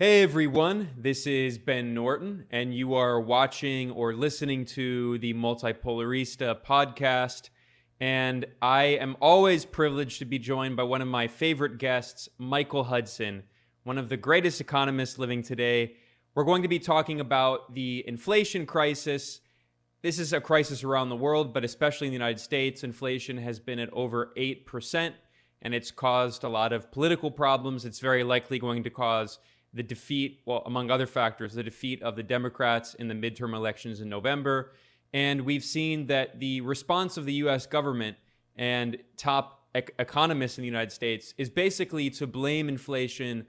Hey everyone, this is Ben Norton, and you are watching or listening to the Multipolarista podcast. And I am always privileged to be joined by one of my favorite guests, Michael Hudson, one of the greatest economists living today. We're going to be talking about the inflation crisis. This is a crisis around the world, but especially in the United States. Inflation has been at over 8%, and it's caused a lot of political problems. It's very likely going to cause the defeat, well, among other factors, the defeat of the Democrats in the midterm elections in November. And we've seen that the response of the US government and top ec- economists in the United States is basically to blame inflation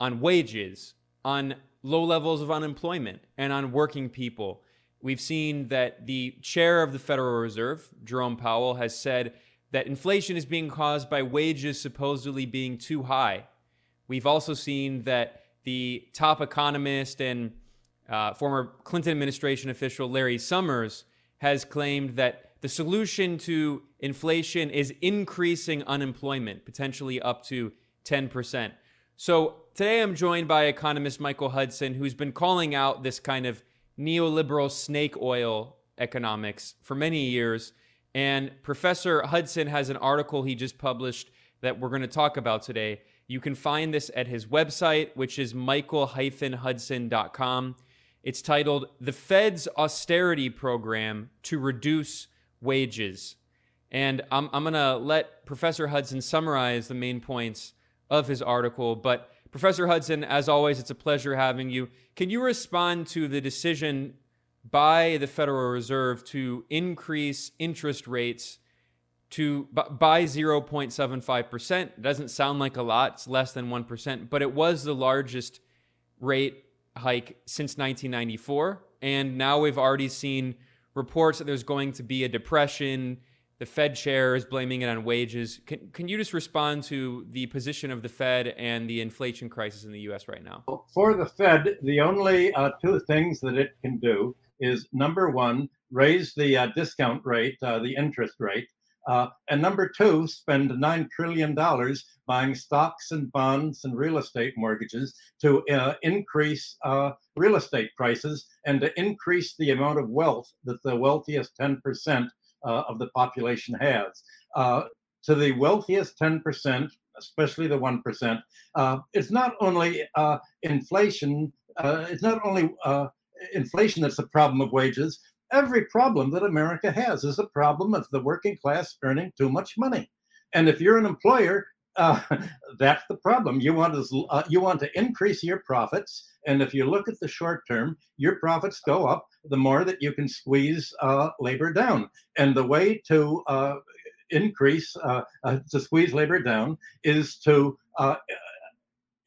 on wages, on low levels of unemployment, and on working people. We've seen that the chair of the Federal Reserve, Jerome Powell, has said that inflation is being caused by wages supposedly being too high. We've also seen that the top economist and uh, former Clinton administration official Larry Summers has claimed that the solution to inflation is increasing unemployment, potentially up to 10%. So today I'm joined by economist Michael Hudson, who's been calling out this kind of neoliberal snake oil economics for many years. And Professor Hudson has an article he just published that we're going to talk about today. You can find this at his website, which is michael-hudson.com. It's titled The Fed's Austerity Program to Reduce Wages. And I'm, I'm going to let Professor Hudson summarize the main points of his article. But, Professor Hudson, as always, it's a pleasure having you. Can you respond to the decision by the Federal Reserve to increase interest rates to by 0.75%. It doesn't sound like a lot, it's less than 1%, but it was the largest rate hike since 1994. And now we've already seen reports that there's going to be a depression. The Fed chair is blaming it on wages. Can, can you just respond to the position of the Fed and the inflation crisis in the US right now? For the Fed, the only uh, two things that it can do is number one, raise the uh, discount rate, uh, the interest rate, uh, and number two, spend $9 trillion buying stocks and bonds and real estate mortgages to uh, increase uh, real estate prices and to increase the amount of wealth that the wealthiest 10% uh, of the population has. Uh, to the wealthiest 10%, especially the 1%, uh, it's not only inflation, it's not only inflation that's the problem of wages, every problem that America has is a problem of the working class earning too much money. And if you're an employer, uh, that's the problem. You want to uh, you want to increase your profits, and if you look at the short term, your profits go up. The more that you can squeeze uh, labor down, and the way to uh, increase uh, uh, to squeeze labor down is to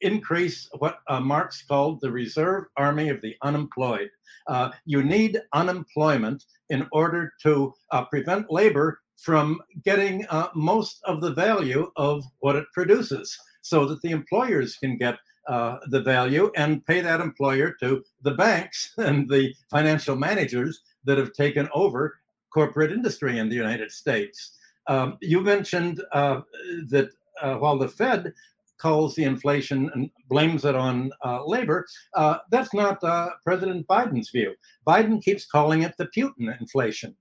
increase what Marx called the reserve army of the unemployed. Uh, you need unemployment in order to uh, prevent labor from getting uh, most of the value of what it produces so that the employers can get uh, the value and pay that employer to the banks and the financial managers that have taken over corporate industry in the United States. Um, you mentioned uh, that uh, while the Fed calls the inflation and blames it on uh, labor. Uh, that's not uh, President Biden's view. Biden keeps calling it the Putin inflation.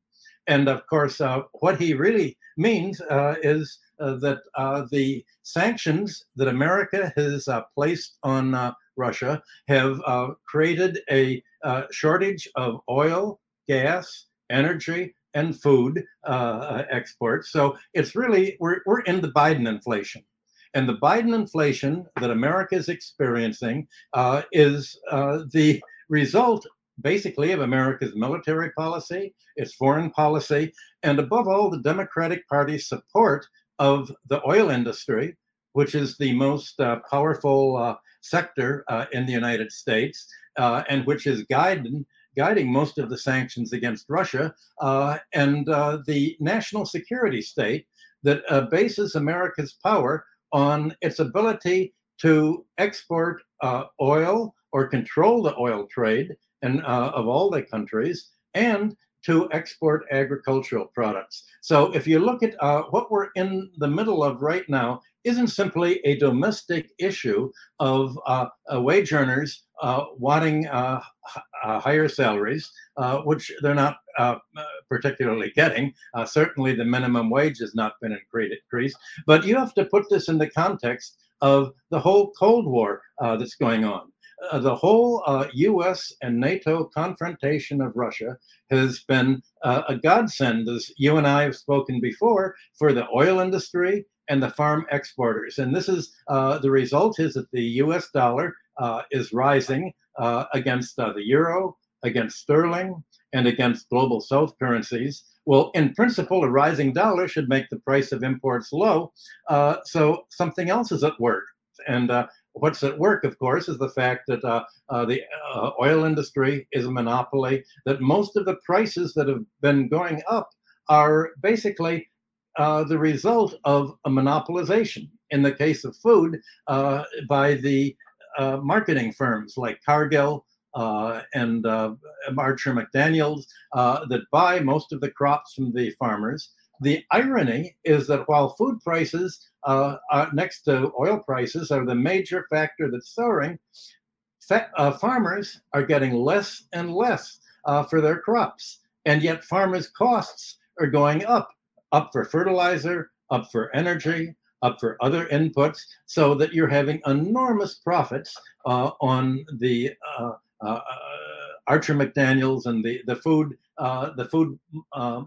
And of course, uh, what he really means uh, is uh, that the sanctions that America has placed on Russia have created a shortage of oil, gas, energy, and food exports. So it's really, we're, we're in the Biden inflation. And the Biden inflation that America is experiencing uh, is uh, the result basically of America's military policy, its foreign policy, and above all, the Democratic Party's support of the oil industry, which is the most uh, powerful uh, sector uh, in the United States uh, and which is guiding guiding most of the sanctions against Russia, uh, and uh, the national security state that uh, bases America's power on its ability to export uh, oil or control the oil trade uh, of all the countries and to export agricultural products. So if you look at uh, what we're in the middle of right now isn't simply a domestic issue of uh, uh, wage earners uh, wanting uh, higher salaries, which they're not particularly getting. certainly, the minimum wage has not been increased. But you have to put this in the context of the whole Cold War that's going on. Uh, the whole uh, US and NATO confrontation of Russia has been uh, a godsend, as you and I have spoken before, for the oil industry and the farm exporters. And this is uh, the result is that the US dollar uh, is rising against the euro, against sterling, and against global south currencies. Well, in principle, a rising dollar should make the price of imports low. so something else is at work. And uh, what's at work, of course, is the fact that uh, uh, the uh, oil industry is a monopoly, that most of the prices that have been going up are basically uh, the result of a monopolization. In the case of food, uh, by the uh, marketing firms like Cargill, uh, and uh, Archer McDaniels that buy most of the crops from the farmers. The irony is that while food prices uh, uh, next to oil prices are the major factor that's soaring, fa- uh, farmers are getting less and less uh, for their crops. And yet farmers' costs are going up, up for fertilizer, up for energy, up for other inputs, so that you're having enormous profits uh, on the uh, Archer McDaniels and the, the food the food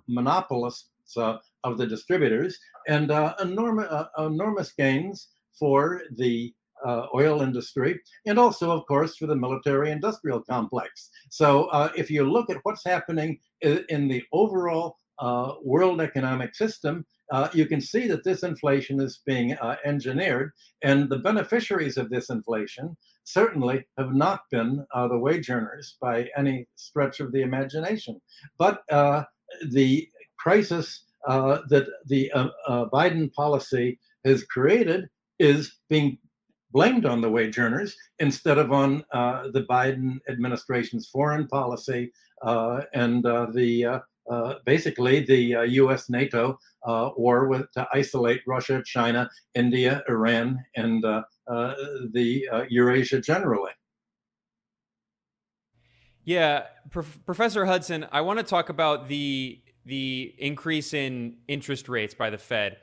monopolists uh, of the distributors and uh, enormous, uh, enormous gains for the uh, oil industry and also, of course, for the military industrial complex. So, uh, if you look at what's happening in, in the overall uh, world economic system, you can see that this inflation is being engineered, and the beneficiaries of this inflation certainly have not been the wage earners by any stretch of the imagination. But the crisis uh, that the uh, uh, Biden policy has created is being blamed on the wage earners instead of on uh, the Biden administration's foreign policy uh, and the Uh, basically the uh, U.S. NATO uh, war with, to isolate Russia, China, India, Iran, and the Eurasia generally. Yeah, Prof- Professor Hudson, I want to talk about the the increase in interest rates by the Fed.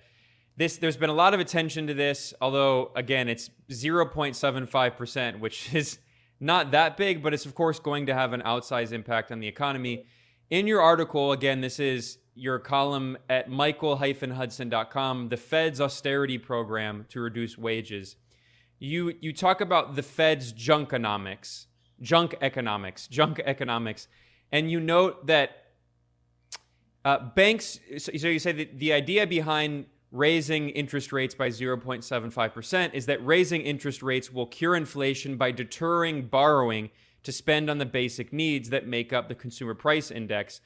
This there's been a lot of attention to this, although again it's 0.75%, which is not that big, but it's of course going to have an outsized impact on the economy. In your article, again, this is your column at michael-hudson.com, the Fed's austerity program to reduce wages. You you talk about the Fed's junk economics, junk economics, junk economics, and you note that uh, banks, so, so you say that the idea behind raising interest rates by 0.75% is that raising interest rates will cure inflation by deterring borrowing to spend on the basic needs that make up the consumer price index.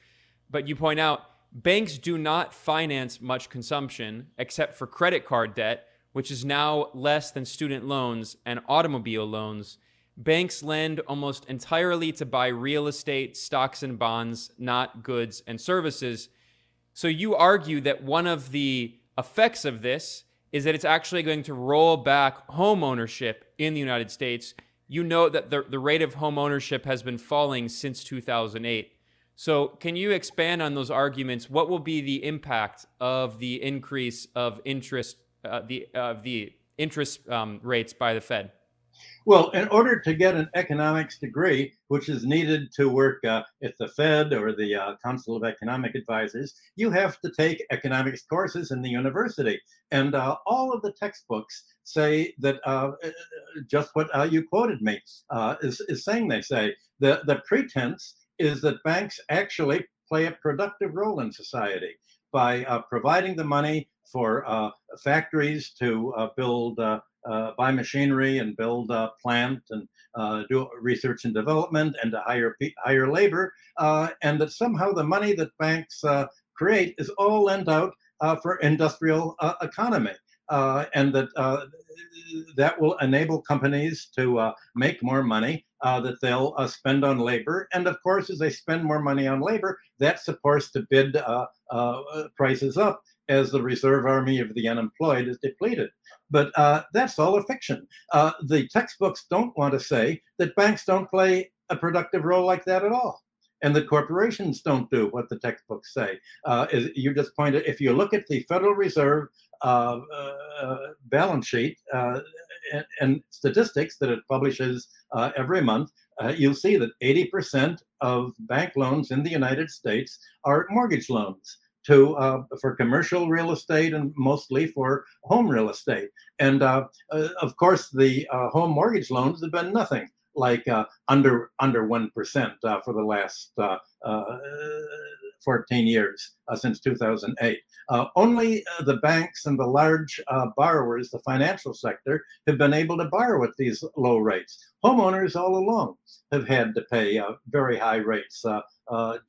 But you point out banks do not finance much consumption except for credit card debt, which is now less than student loans and automobile loans. Banks lend almost entirely to buy real estate, stocks, and bonds, not goods and services. So you argue that one of the effects of this is that it's actually going to roll back home ownership in the United States. You know that the, the rate of home ownership has been falling since 2008. So, can you expand on those arguments? What will be the impact of the increase of interest, uh, the uh, the interest um, rates by the Fed? Well, in order to get an economics degree, which is needed to work uh, at the Fed or the uh, Council of Economic Advisors, you have to take economics courses in the university. And uh, all of the textbooks say that uh, uh, just what uh, you quoted me is, is saying they say. The, the pretense is that banks actually play a productive role in society by providing the money for factories to build uh, buy machinery and build a plant and uh, do research and development and to hire hire labor, uh, and that somehow the money that banks uh, create is all lent out uh, for industrial uh, economy, and that that will enable companies to make more money that they'll spend on labor, and of course, as they spend more money on labor, that supports to bid prices up as the reserve army of the unemployed is depleted. But uh, that's all a fiction. Uh, the textbooks don't want to say that banks don't play a productive role like that at all. And the corporations don't do what the textbooks say. Uh, you just pointed, if you look at the Federal Reserve uh, uh, balance sheet uh, and, and, statistics that it publishes every month, you'll see that 80% of bank loans in the United States are mortgage loans to uh, for commercial real estate and mostly for home real estate. And uh, uh, of course, the home mortgage loans have been nothing like under under one percent for the last 14 years uh, since 2008. Uh, only uh, the banks and the large borrowers, the financial sector, have been able to borrow at these low rates. Homeowners all along have had to pay very high rates,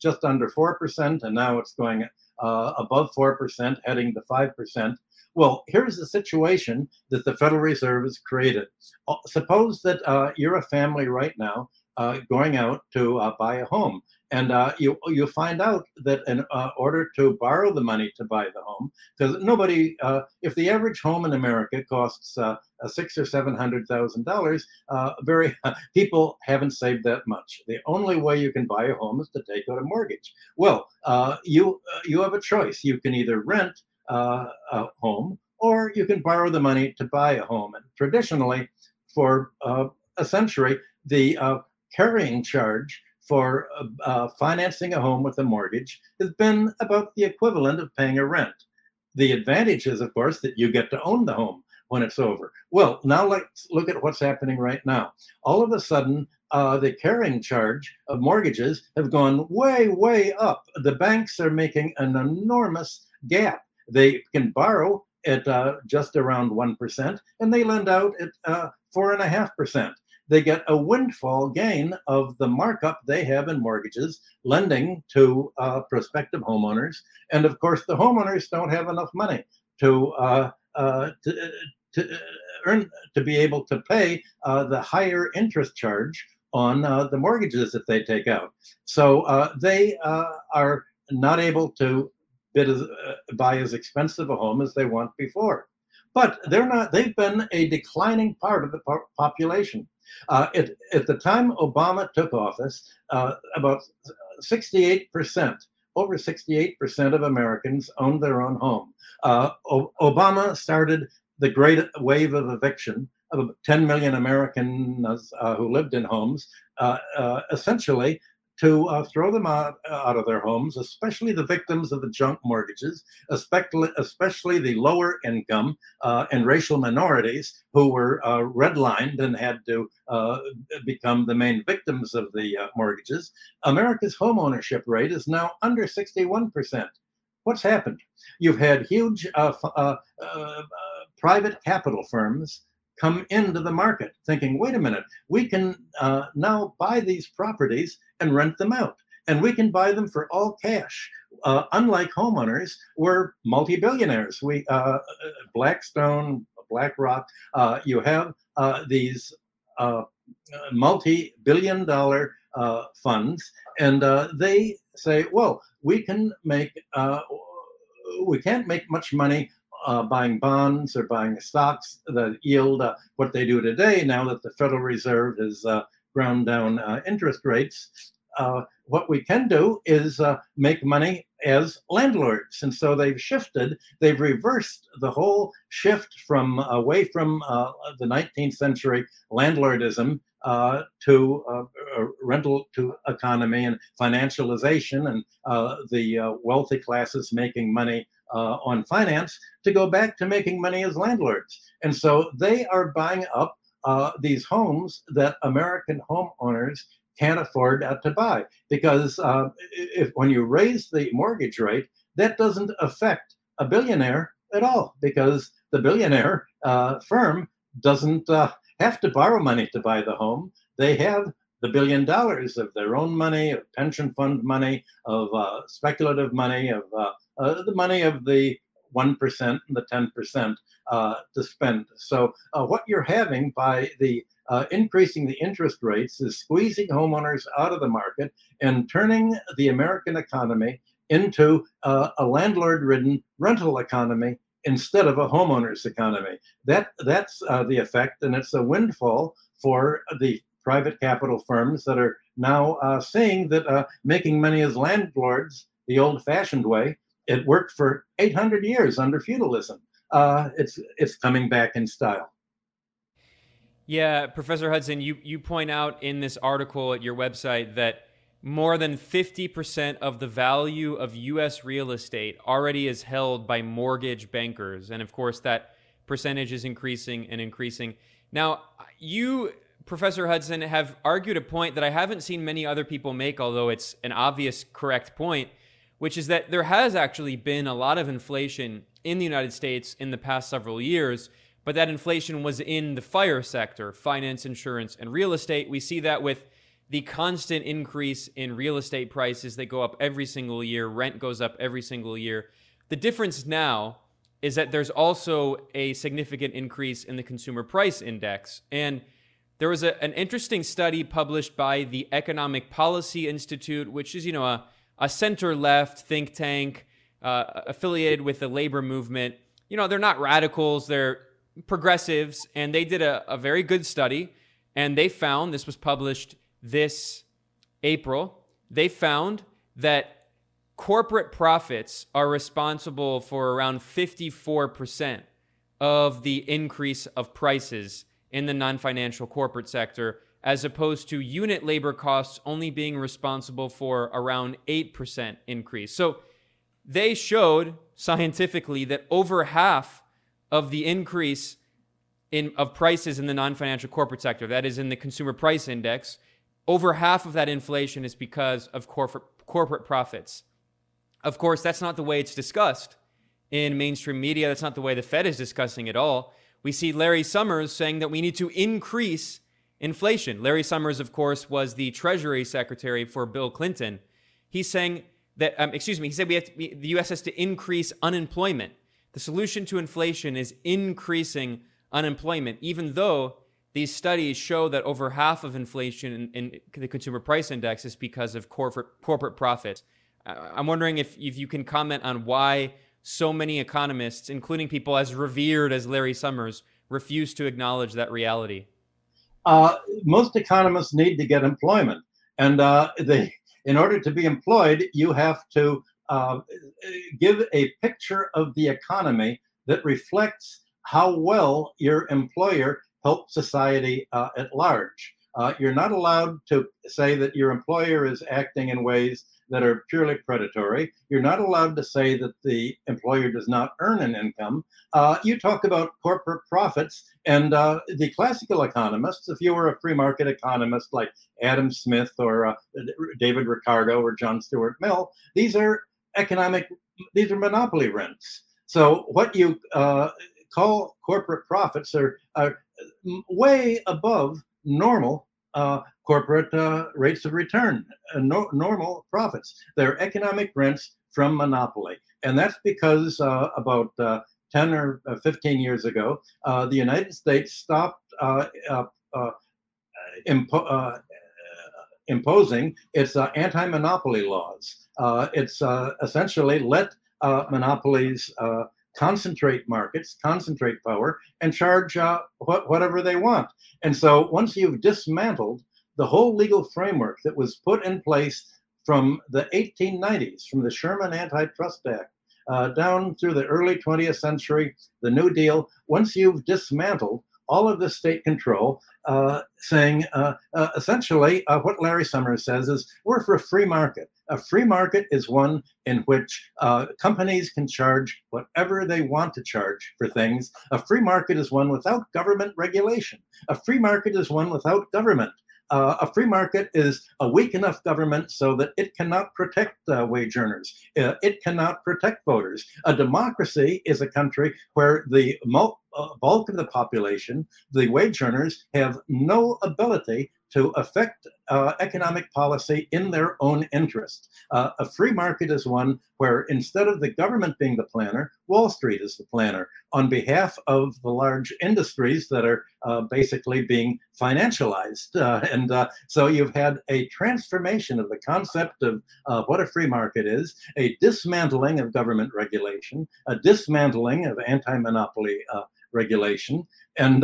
just under 4%, and now it's going above 4%, heading to 5%. Well, here's the situation that the Federal Reserve has created. Suppose that uh, you're a family right now uh, going out to uh, buy a home. And uh, you you find out that in uh, order to borrow the money to buy the home, because nobody, uh, if the average home in America costs uh, six or seven hundred thousand dollars, very people haven't saved that much. The only way you can buy a home is to take out a mortgage. Well, you you have a choice. You can either rent a home or you can borrow the money to buy a home. And traditionally, for a century, the carrying charge for uh, uh, financing a home with a mortgage has been about the equivalent of paying a rent. The advantage is, of course, that you get to own the home when it's over. Well, now let's look at what's happening right now. All of a sudden, uh, the carrying charge of mortgages have gone way, way up. The banks are making an enormous gap. They can borrow at uh, just around 1%, and they lend out at uh, 4.5% they get a windfall gain of the markup they have in mortgages lending to uh, prospective homeowners. And of course, the homeowners don't have enough money to, uh, uh, to, to, earn to be able to pay uh, the higher interest charge on uh, the mortgages that they take out. So uh, they are not able to bid as, buy as expensive a home as they want before but they're not they've been a declining part of the po- population uh, at, at the time Obama took office, uh, about 68%, over 68% of Americans owned their own home. Uh, o- Obama started the great wave of eviction of 10 million Americans uh, who lived in homes, uh, uh, essentially to uh, throw them out, uh, out of their homes, especially the victims of the junk mortgages, especially, especially the lower income uh, and racial minorities who were uh, redlined and had to uh, become the main victims of the uh, mortgages. America's homeownership rate is now under 61%. What's happened? You've had huge private capital firms come into the market thinking, wait a minute, we can uh, now buy these properties and rent them out. And we can buy them for all cash. Uh, unlike homeowners, we're multi billionaires. We, uh, Blackstone, BlackRock, uh, you have uh, these uh, multi billion dollar funds, and they say, well, we can make, we can't make much money uh, buying bonds or buying stocks that yield uh, what they do today now that the Federal Reserve has uh, ground down uh, interest rates. Uh, what we can do is uh, make money as landlords. And so they've shifted, they've reversed the whole shift from away from the 19th century landlordism uh, to uh, rental to economy and financialization and the wealthy classes making money uh, on finance to go back to making money as landlords. And so they are buying up uh, these homes that American homeowners can't afford uh, to buy because uh, if when you raise the mortgage rate, that doesn't affect a billionaire at all because the billionaire uh, firm doesn't uh, have to borrow money to buy the home. They have the billion dollars of their own money, of pension fund money, of uh, speculative money, of uh, uh, the money of the 1% and the 10% uh, to spend. So, uh, what you're having by the increasing the interest rates is squeezing homeowners out of the market and turning the American economy into a landlord-ridden rental economy instead of a homeowner's economy. That that's uh, the effect, and it's a windfall for the private capital firms that are now uh, seeing that uh, making money as landlords the old-fashioned way. It worked for 800 years under feudalism. Uh, it's it's coming back in style. Yeah, Professor Hudson, you you point out in this article at your website that more than 50% of the value of US real estate already is held by mortgage bankers. And of course, that percentage is increasing and increasing. Now, you, Professor Hudson, have argued a point that I haven't seen many other people make, although it's an obvious correct point, which is that there has actually been a lot of inflation in the United States in the past several years. But that inflation was in the fire sector, finance, insurance, and real estate. We see that with the constant increase in real estate prices that go up every single year, rent goes up every single year. The difference now is that there's also a significant increase in the consumer price index. And there was a, an interesting study published by the Economic Policy Institute, which is, you know, a, a center left think tank uh, affiliated with the labor movement. You know, they're not radicals, they're progressives, and they did a, a very good study. And they found this was published this April, they found that corporate profits are responsible for around 54% of the increase of prices in the non financial corporate sector, as opposed to unit labor costs only being responsible for around 8% increase. So they showed scientifically that over half of the increase in, of prices in the non financial corporate sector, that is in the consumer price index, over half of that inflation is because of corporate corporate profits. Of course, that's not the way it's discussed in mainstream media. That's not the way the Fed is discussing it all. We see Larry Summers saying that we need to increase inflation. Larry Summers, of course, was the Treasury Secretary for Bill Clinton. He's saying that, um, excuse me, he said we have to, the U.S. has to increase unemployment. The solution to inflation is increasing unemployment, even though these studies show that over half of inflation in, in the consumer price index is because of corporate corporate profits. Uh, I'm wondering if, if you can comment on why so many economists, including people as revered as Larry Summers, refuse to acknowledge that reality. Uh, most economists need to get employment, and uh, they, in order to be employed, you have to uh, give a picture of the economy that reflects how well your employer help society uh, at large. Uh, you're not allowed to say that your employer is acting in ways that are purely predatory. You're not allowed to say that the employer does not earn an income. Uh, you talk about corporate profits, and uh, the classical economists, if you were a free market economist like Adam Smith or uh, David Ricardo or John Stuart Mill, these are economic, these are monopoly rents. So what you uh, call corporate profits are, are way above normal uh, corporate uh, rates of return, uh, no, normal profits. They're economic rents from monopoly. And that's because uh, about uh, 10 or uh, 15 years ago, the United States stopped impo- imposing its anti monopoly laws. it's essentially let monopolies concentrate markets, concentrate power, and charge uh, wh- whatever they want. And so once you've dismantled the whole legal framework that was put in place from the 1890s, from the Sherman Antitrust Act uh, down through the early 20th century, the New Deal, once you've dismantled all of this state control, uh, saying uh, uh, essentially uh, what Larry Summers says is we're for a free market. A free market is one in which uh, companies can charge whatever they want to charge for things. A free market is one without government regulation. A free market is one without government. Uh, a free market is a weak enough government so that it cannot protect uh, wage earners. Uh, it cannot protect voters. A democracy is a country where the bulk of the population, the wage earners, have no ability to affect uh, economic policy in their own interest. Uh, a free market is one where instead of the government being the planner, Wall Street is the planner on behalf of the large industries that are uh, basically being financialized. Uh, and uh, so you've had a transformation of the concept of uh, what a free market is, a dismantling of government regulation, a dismantling of anti monopoly regulation. And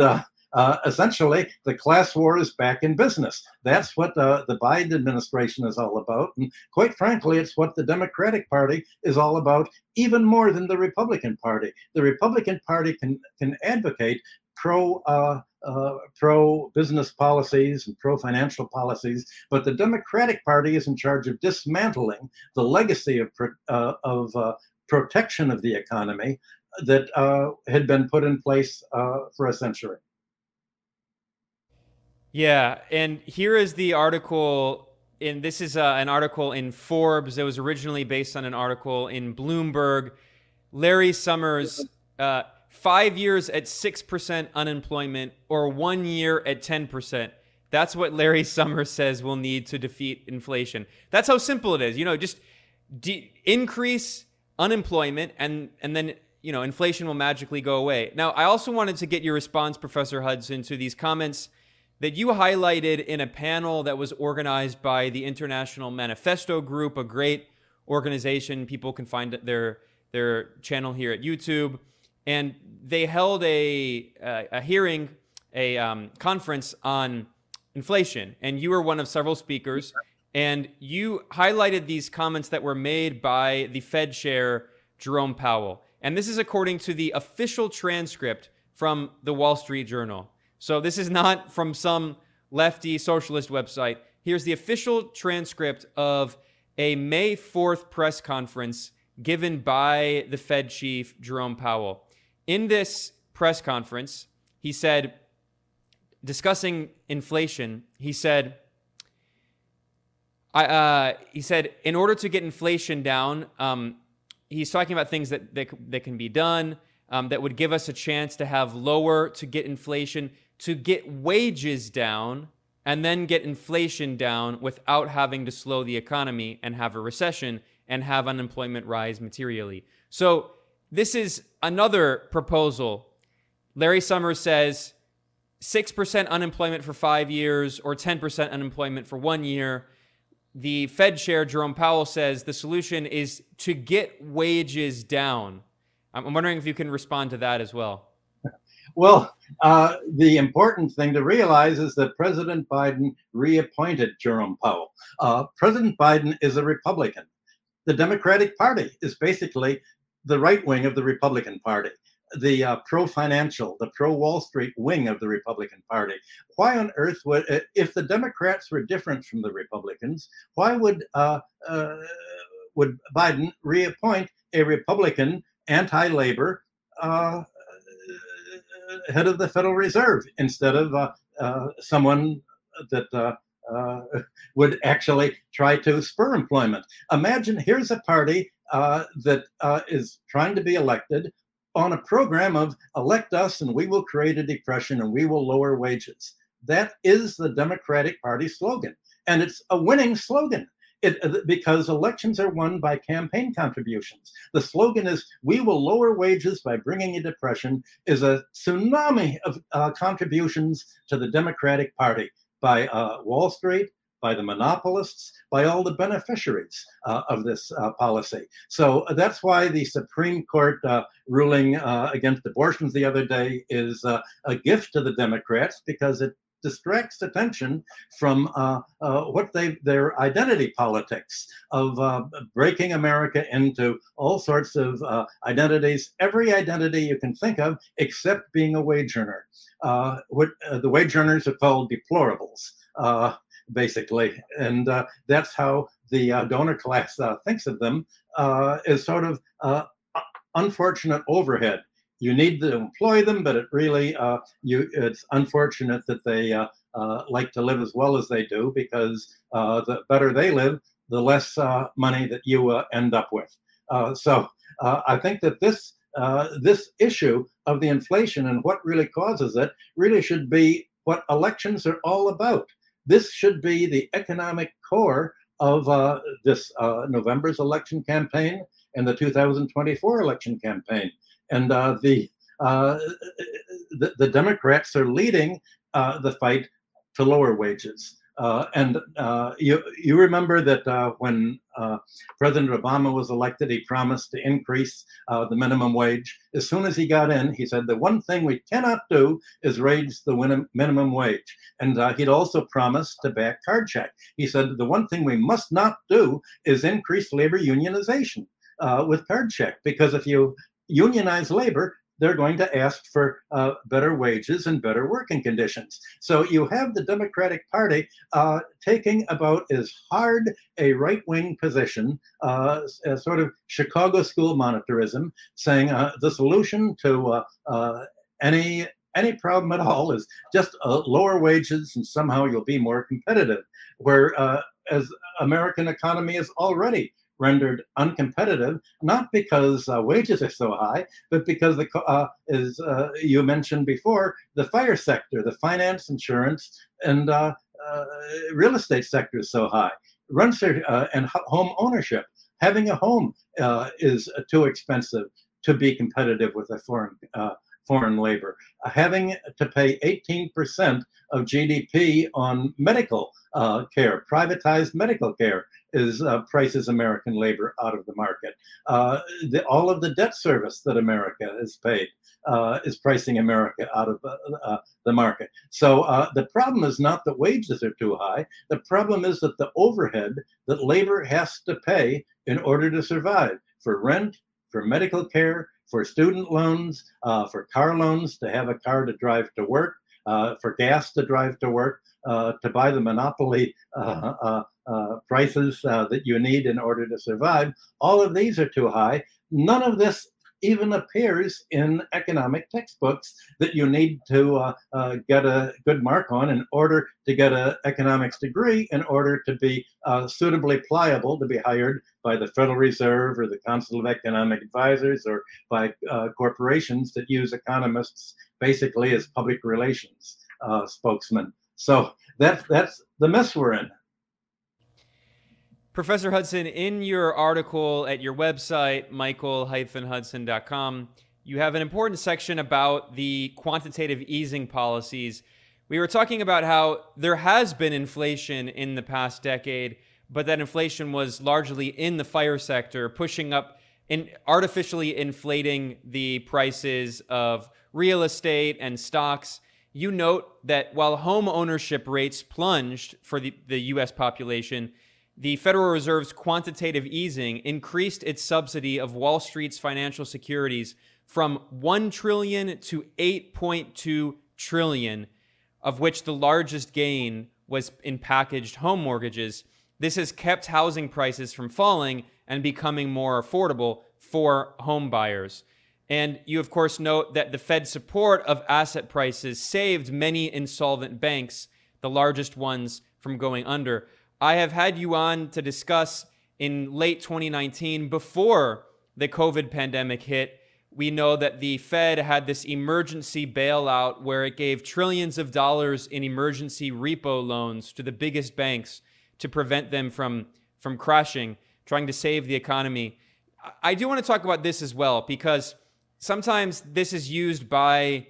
uh, essentially the class war is back in business. That's what uh, the Biden administration is all about. And quite frankly, it's what the Democratic Party is all about, even more than the Republican Party. The Republican Party can, can advocate pro uh, uh, pro business policies and pro financial policies, but the Democratic Party is in charge of dismantling the legacy of uh, of uh, protection of the economy that uh, had been put in place for a century. Yeah, and here is the article. And this is uh, an article in Forbes that was originally based on an article in Bloomberg. Larry Summers, uh, five years at 6% unemployment or one year at 10%. That's what Larry Summers says we'll need to defeat inflation. That's how simple it is. You know, just de- increase unemployment and, and then, you know, inflation will magically go away. Now, I also wanted to get your response, Professor Hudson, to these comments that you highlighted in a panel that was organized by the International Manifesto Group, a great organization. People can find their their channel here at YouTube, and they held a a, a hearing, a um, conference on inflation, and you were one of several speakers, and you highlighted these comments that were made by the Fed chair Jerome Powell, and this is according to the official transcript from the Wall Street Journal. So this is not from some lefty socialist website. Here's the official transcript of a May 4th press conference given by the Fed chief, Jerome Powell. In this press conference, he said, discussing inflation, he said, I, uh, he said, in order to get inflation down, um, he's talking about things that, that, that can be done um, that would give us a chance to have lower, to get inflation to get wages down and then get inflation down without having to slow the economy and have a recession and have unemployment rise materially. So, this is another proposal. Larry Summers says 6% unemployment for five years or 10% unemployment for one year. The Fed chair, Jerome Powell, says the solution is to get wages down. I'm wondering if you can respond to that as well. Well, uh, the important thing to realize is that President Biden reappointed Jerome Powell. Uh, President Biden is a Republican. The Democratic Party is basically the right wing of the Republican Party, the uh, pro financial, the pro Wall Street wing of the Republican Party. Why on earth would, uh, if the Democrats were different from the Republicans, why would uh, uh, would Biden reappoint a Republican, anti-labor? Head of the Federal Reserve instead of uh, uh, someone that uh, would actually try to spur employment. Imagine here's a party that is trying to be elected on a program of elect us and we will create a depression and we will lower wages. That is the Democratic Party slogan. And it's a winning slogan. It, uh, because elections are won by campaign contributions. The slogan is "We will lower wages by bringing a depression." Is a tsunami of uh, contributions to the Democratic Party by uh, Wall Street, by the monopolists, by all the beneficiaries uh, of this uh, policy. So that's why the Supreme Court uh, ruling uh, against abortions the other day is uh, a gift to the Democrats because it distracts attention from uh, uh, what they their identity politics of uh, breaking America into all sorts of uh, identities, every identity you can think of, except being a wage earner. Uh, what uh, the wage earners are called deplorables, basically, and that's how the donor class thinks of them as sort of unfortunate overhead you need to employ them, but it really uh, you it's unfortunate that they uh, uh, like to live as well as they do because uh, the better they live, the less uh, money that you uh, end up with. so I think that this this issue of the inflation and what really causes it really should be what elections are all about. This should be the economic core of this November's election campaign and the 2024 election campaign. And uh, the, uh, the, the Democrats are leading uh, the fight to lower wages. Uh, and uh, you you remember that uh, when uh, President Obama was elected, he promised to increase uh, the minimum wage. As soon as he got in, he said the one thing we cannot do is raise the minimum wage. And uh, he'd also promised to back card check. He said the one thing we must not do is increase labor unionization with card check because if you unionize labor, they're going to ask for uh, better wages and better working conditions. So you have the Democratic Party uh, taking about as hard a right wing position, uh, as sort of Chicago school monetarism, saying uh, the solution to uh, uh, any any problem at all is just lower wages and somehow you'll be more competitive. Where as American economy is already rendered uncompetitive, not because uh, wages are so high, but because the uh, as uh, you mentioned before, the fire sector, the finance, insurance, and uh, uh, real estate sector is so high. Rents are, uh, and home ownership. Having a home is too expensive to be competitive with a foreign foreign labor. having to pay 18% of GDP on medical care, privatized medical care, is uh, prices American labor out of the market. Uh, the, all of the debt service that America has paid uh, is pricing America out of uh, uh, the market. So uh, the problem is not that wages are too high. The problem is that the overhead that labor has to pay in order to survive for rent, for medical care, for student loans, uh, for car loans to have a car to drive to work, uh, for gas to drive to work, uh, to buy the monopoly mm-hmm. uh, prices uh, that you need in order to survive. All of these are too high. None of this even appears in economic textbooks that you need to uh, uh, get a good mark on in order to get an economics degree, in order to be uh, suitably pliable to be hired by the Federal Reserve or the Council of Economic Advisors or by uh, corporations that use economists basically as public relations uh, spokesmen. So that, that's the mess we're in. Professor Hudson, in your article at your website, michael-hudson.com, you have an important section about the quantitative easing policies. We were talking about how there has been inflation in the past decade, but that inflation was largely in the fire sector, pushing up and artificially inflating the prices of real estate and stocks. You note that while home ownership rates plunged for the, the US population, the Federal Reserve's quantitative easing increased its subsidy of Wall Street's financial securities from 1 trillion to 8.2 trillion, of which the largest gain was in packaged home mortgages. This has kept housing prices from falling and becoming more affordable for home buyers. And you, of course, note that the Fed's support of asset prices saved many insolvent banks, the largest ones, from going under. I have had you on to discuss in late 2019 before the COVID pandemic hit. We know that the Fed had this emergency bailout where it gave trillions of dollars in emergency repo loans to the biggest banks to prevent them from, from crashing, trying to save the economy. I do want to talk about this as well because sometimes this is used by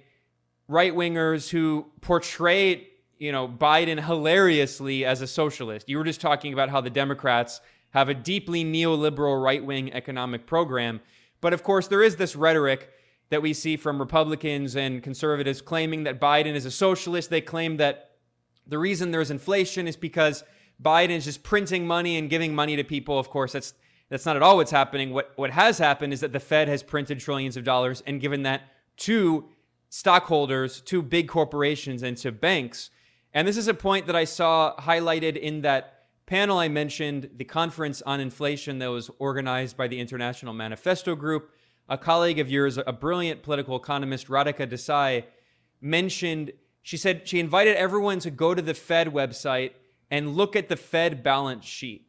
right wingers who portray you know, Biden hilariously as a socialist. You were just talking about how the Democrats have a deeply neoliberal right wing economic program. But of course, there is this rhetoric that we see from Republicans and conservatives claiming that Biden is a socialist. They claim that the reason there's inflation is because Biden is just printing money and giving money to people. Of course, that's that's not at all what's happening. What what has happened is that the Fed has printed trillions of dollars and given that to stockholders, to big corporations, and to banks. And this is a point that I saw highlighted in that panel I mentioned, the conference on inflation that was organized by the International Manifesto Group. A colleague of yours, a brilliant political economist, Radhika Desai, mentioned, she said she invited everyone to go to the Fed website and look at the Fed balance sheet.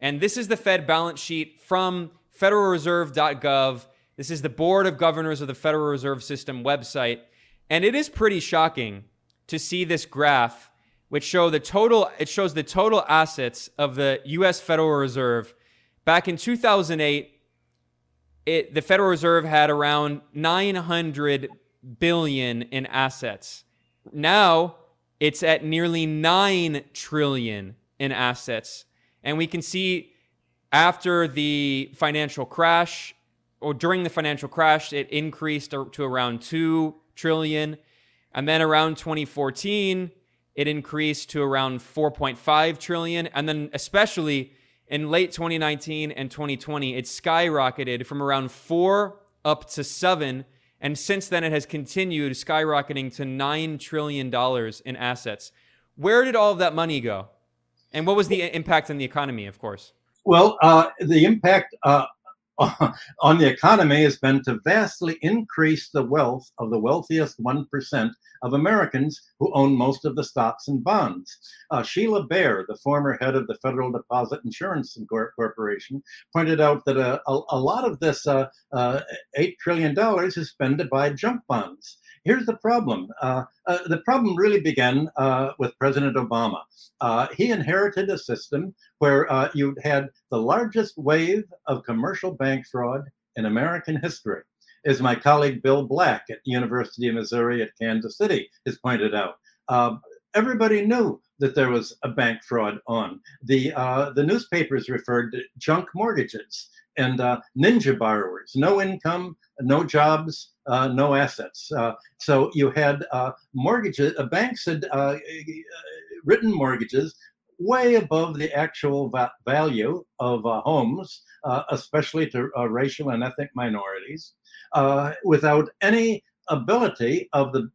And this is the Fed balance sheet from federalreserve.gov. This is the Board of Governors of the Federal Reserve System website. And it is pretty shocking to see this graph, which show the total, it shows the total assets of the US Federal Reserve. Back in 2008, it, the Federal Reserve had around 900 billion in assets. Now it's at nearly 9 trillion in assets. And we can see after the financial crash or during the financial crash it increased to around 2 trillion and then around 2014 it increased to around 4.5 trillion and then especially in late 2019 and 2020 it skyrocketed from around 4 up to 7 and since then, it has continued skyrocketing to $9 trillion in assets. Where did all of that money go? And what was the impact on the economy, of course? Well, uh, the impact uh, on the economy has been to vastly increase the wealth of the wealthiest 1% of Americans who own most of the stocks and bonds. Uh, Sheila Bair, the former head of the Federal Deposit Insurance Corporation, pointed out that a, a, a lot of this uh, uh, $8 trillion is spent to buy junk bonds. Here's the problem. Uh, uh, the problem really began uh, with President Obama. Uh, he inherited a system where uh, you had the largest wave of commercial bank fraud in American history, as my colleague Bill Black at University of Missouri at Kansas City has pointed out. Everybody knew that there was a bank fraud on. The uh, the newspapers referred to junk mortgages and uh, ninja borrowers, no income, no jobs, uh, no assets. Uh, so you had uh, mortgages, uh, banks had uh, written mortgages way above the actual va- value of homes, especially to racial and ethnic minorities, without any ability of the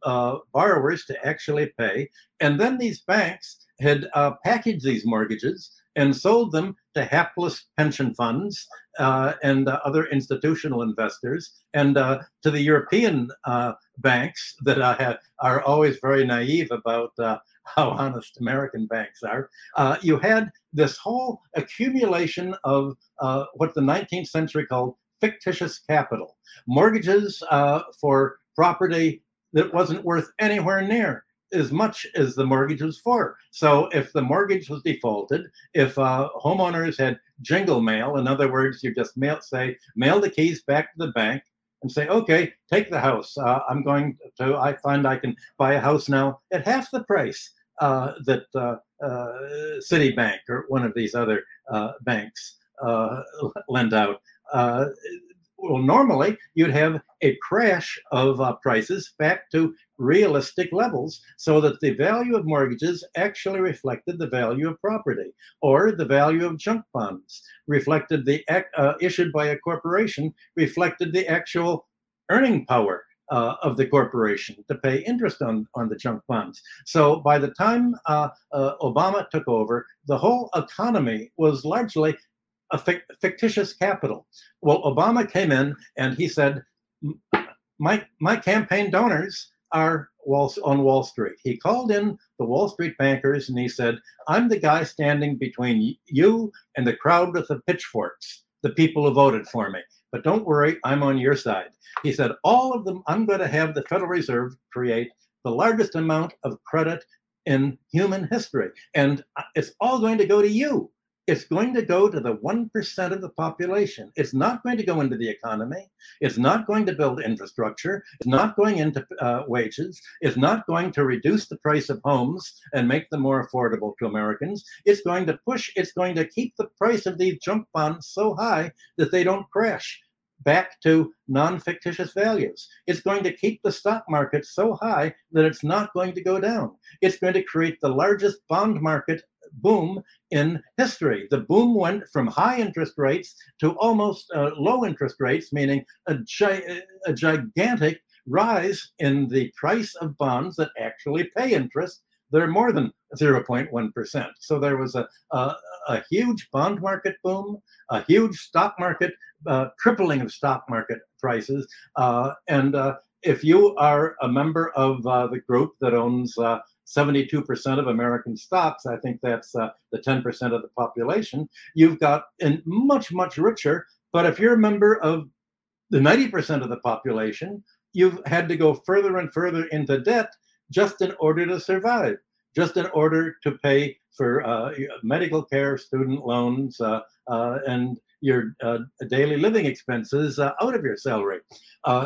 borrowers to actually pay. And then these banks had packaged these mortgages and sold them to hapless pension funds uh, and uh, other institutional investors, and uh, to the European uh, banks that have, are always very naive about uh, how honest American banks are. Uh, you had this whole accumulation of what the 19th century called fictitious capital, mortgages for property that wasn't worth anywhere near as much as the mortgage was for. So if the mortgage was defaulted, if uh, homeowners had jingle mail, in other words, you just mail say mail the keys back to the bank and say, okay, take the house. Uh, I'm going to. I find I can buy a house now at half the price uh, that uh, uh, Citibank or one of these other uh, banks lend out well, normally you'd have a crash of uh, prices back to realistic levels so that the value of mortgages actually reflected the value of property or the value of junk bonds reflected the uh, issued by a corporation reflected the actual earning power uh, of the corporation to pay interest on, on the junk bonds. So by the time uh, uh, Obama took over, the whole economy was largely a fictitious capital. Well, Obama came in and he said, "My my campaign donors are Wall, on Wall Street." He called in the Wall Street bankers and he said, "I'm the guy standing between you and the crowd with the pitchforks, the people who voted for me." But don't worry, I'm on your side. He said, All of them, I'm going to have the Federal Reserve create the largest amount of credit in human history. And uh, it's all going to go to you it's going to go to the 1% of the population. It's not going to go into the economy. It's not going to build infrastructure. It's not going into uh, wages. It's not going to reduce the price of homes and make them more affordable to Americans. It's going to push, it's going to keep the price of these junk bonds so high that they don't crash back to non fictitious values. It's going to keep the stock market so high that it's not going to go down. It's going to create the largest bond market boom in history. The boom went from high interest rates to almost uh, low interest rates, meaning a, gi- a gigantic rise in the price of bonds that actually pay interest. They're more than 0.1%. So there was a, a, a huge bond market boom, a huge stock market, uh, tripling of stock market prices. Uh, and uh, if you are a member of uh, the group that owns uh, 72% of American stocks, I think that's uh, the 10% of the population, you've got and much, much richer. But if you're a member of the 90% of the population, you've had to go further and further into debt just in order to survive, just in order to pay for uh, medical care, student loans, uh, uh, and your uh, daily living expenses uh, out of your salary.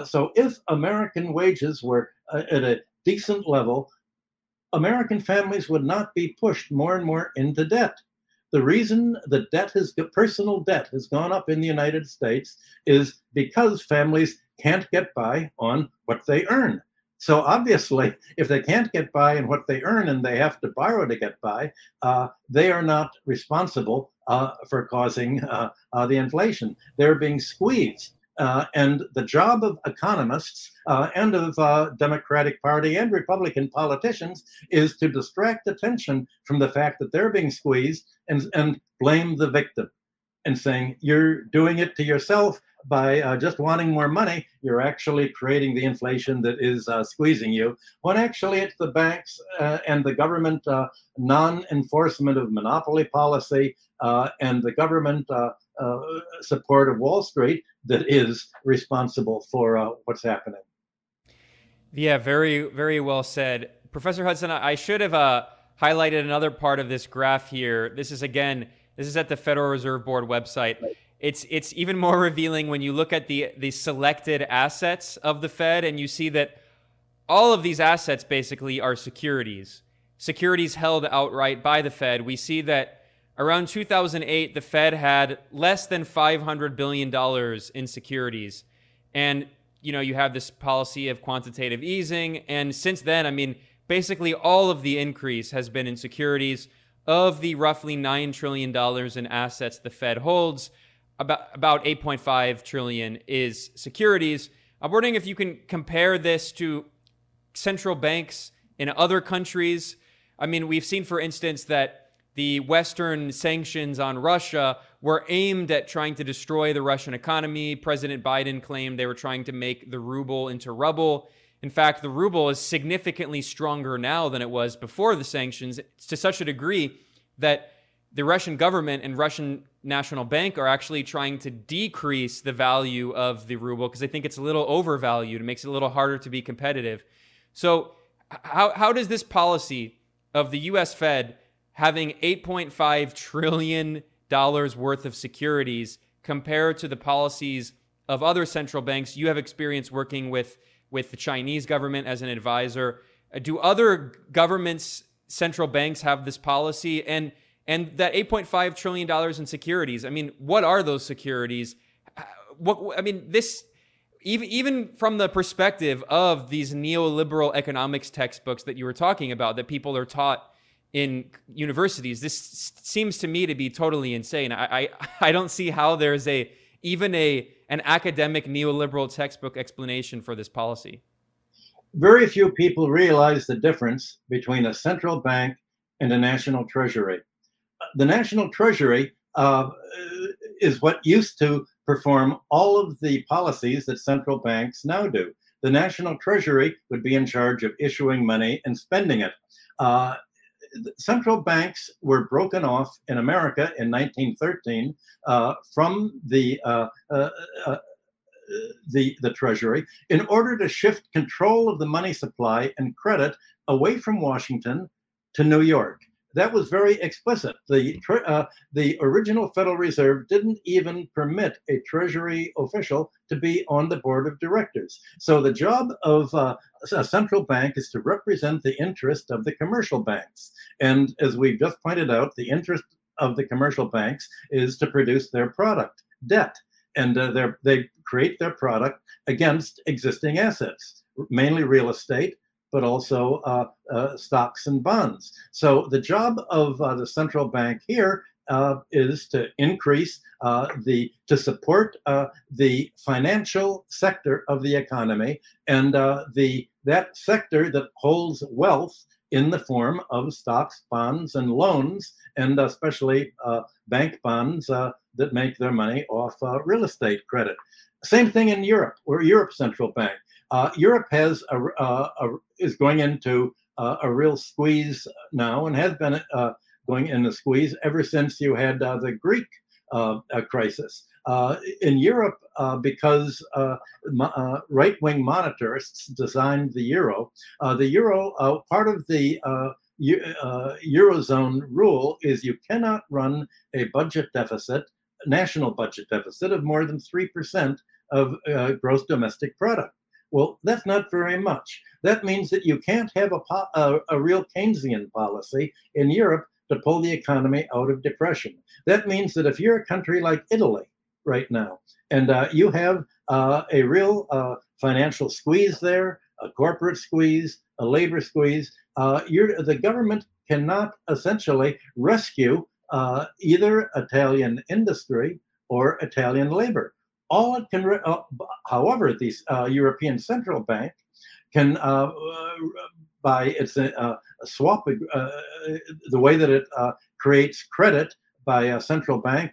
So if American wages were at a decent level, American families would not be pushed more and more into debt. The reason the debt has personal debt has gone up in the United States is because families can't get by on what they earn. So obviously, if they can't get by on what they earn and they have to borrow to get by, uh, they are not responsible uh, for causing uh, uh the inflation. They're being squeezed. Uh, and the job of economists uh, and of Democratic Party and Republican politicians is to distract attention from the fact that they're being squeezed and, and blame the victim and saying, you're doing it to yourself by uh, just wanting more money, you're actually creating the inflation that is uh, squeezing you. When actually it's the banks uh, and the government uh, non enforcement of monopoly policy uh, and the government uh, support of Wall Street that is responsible for what's happening. Yeah, very, very well said. Professor Hudson, I should have highlighted another part of this graph here. This is again, this is at the Federal Reserve Board website. Right it's it's even more revealing when you look at the the selected assets of the Fed and you see that all of these assets basically are securities. Securities held outright by the Fed. We see that around 2008 the Fed had less than 500 billion dollars in securities. And you know, you have this policy of quantitative easing and since then, I mean, basically all of the increase has been in securities of the roughly 9 trillion dollars in assets the Fed holds about about 8.5 trillion is securities. I'm wondering if you can compare this to central banks in other countries. I mean, we've seen, for instance, that the Western sanctions on Russia were aimed at trying to destroy the Russian economy. President Biden claimed they were trying to make the ruble into rubble. In fact, the ruble is significantly stronger now than it was before the sanctions, to such a degree that the Russian government and Russian National Bank are actually trying to decrease the value of the ruble because they think it's a little overvalued. It makes it a little harder to be competitive. So, how, how does this policy of the US Fed having $8.5 trillion worth of securities compare to the policies of other central banks? You have experience working with, with the Chinese government as an advisor. Do other governments, central banks have this policy? And and that 8.5 trillion dollars in securities. I mean, what are those securities? What I mean, this even even from the perspective of these neoliberal economics textbooks that you were talking about that people are taught in universities, this seems to me to be totally insane. I I, I don't see how there's a even a an academic neoliberal textbook explanation for this policy. Very few people realize the difference between a central bank and a national treasury the National Treasury uh, is what used to perform all of the policies that central banks now do. The National Treasury would be in charge of issuing money and spending it. Uh, central banks were broken off in America in 1913 uh, from the uh, uh, uh, the, the Treasury in order to shift control of the money supply and credit away from Washington to New York that was very explicit. The uh, the original Federal Reserve didn't even permit a Treasury official to be on the board of directors. So the job of uh, a central bank is to represent the interest of the commercial banks. And as we've just pointed out, the interest of the commercial banks is to produce their product, debt, and uh, they create their product against existing assets, mainly real estate but also uh, uh, stocks and bonds. So the job of uh, the central bank here uh, is to increase uh, the to support uh, the financial sector of the economy and the that sector that holds wealth in the form of stocks, bonds, and loans, and especially bank bonds that make their money off real estate credit. Same thing in Europe, or Europe's central bank. Uh, Europe has a, uh, a, is going into uh, a real squeeze now and has been uh, going in a squeeze ever since you had uh, the Greek uh, crisis. In Europe, because uh, right wing monetarists designed the euro, the euro, part of the Eurozone rule is you cannot run a budget deficit, national budget deficit of more than 3% of gross domestic product. Well, that's not very much. That means that you can't have a, a, a, real Keynesian policy in Europe to pull the economy out of depression. That means that if you're a country like Italy right now, and uh, you have uh, a real uh, financial squeeze there, a corporate squeeze, a labor squeeze, uh, the government cannot essentially rescue uh, either Italian industry or Italian labor all it can, uh, however, the uh, European Central Bank can, uh, by its swap, the way that it creates credit by central bank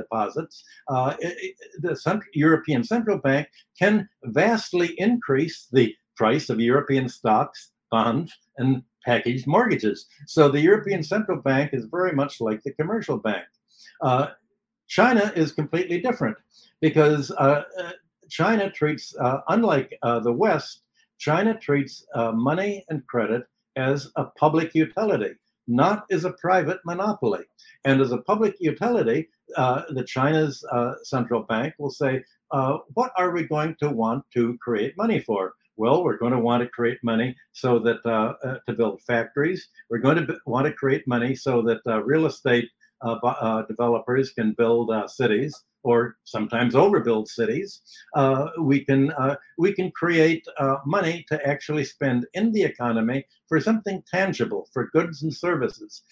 deposits, it, the European Central Bank can vastly increase the price of European stocks, bonds, and packaged mortgages. So the European Central Bank is very much like the commercial bank. Uh, China is completely different because uh, uh, China treats, uh, unlike uh, the West, China treats uh, money and credit as a public utility, not as a private monopoly. And as a public utility, uh, the China's central bank will say, "What are we going to want to create money for?" Well, we're going to want to create money so that to build factories. We're going to want to create money so that real estate developers can build uh, cities or sometimes overbuild cities. we can we can create money to actually spend in the economy for something tangible, for goods and services.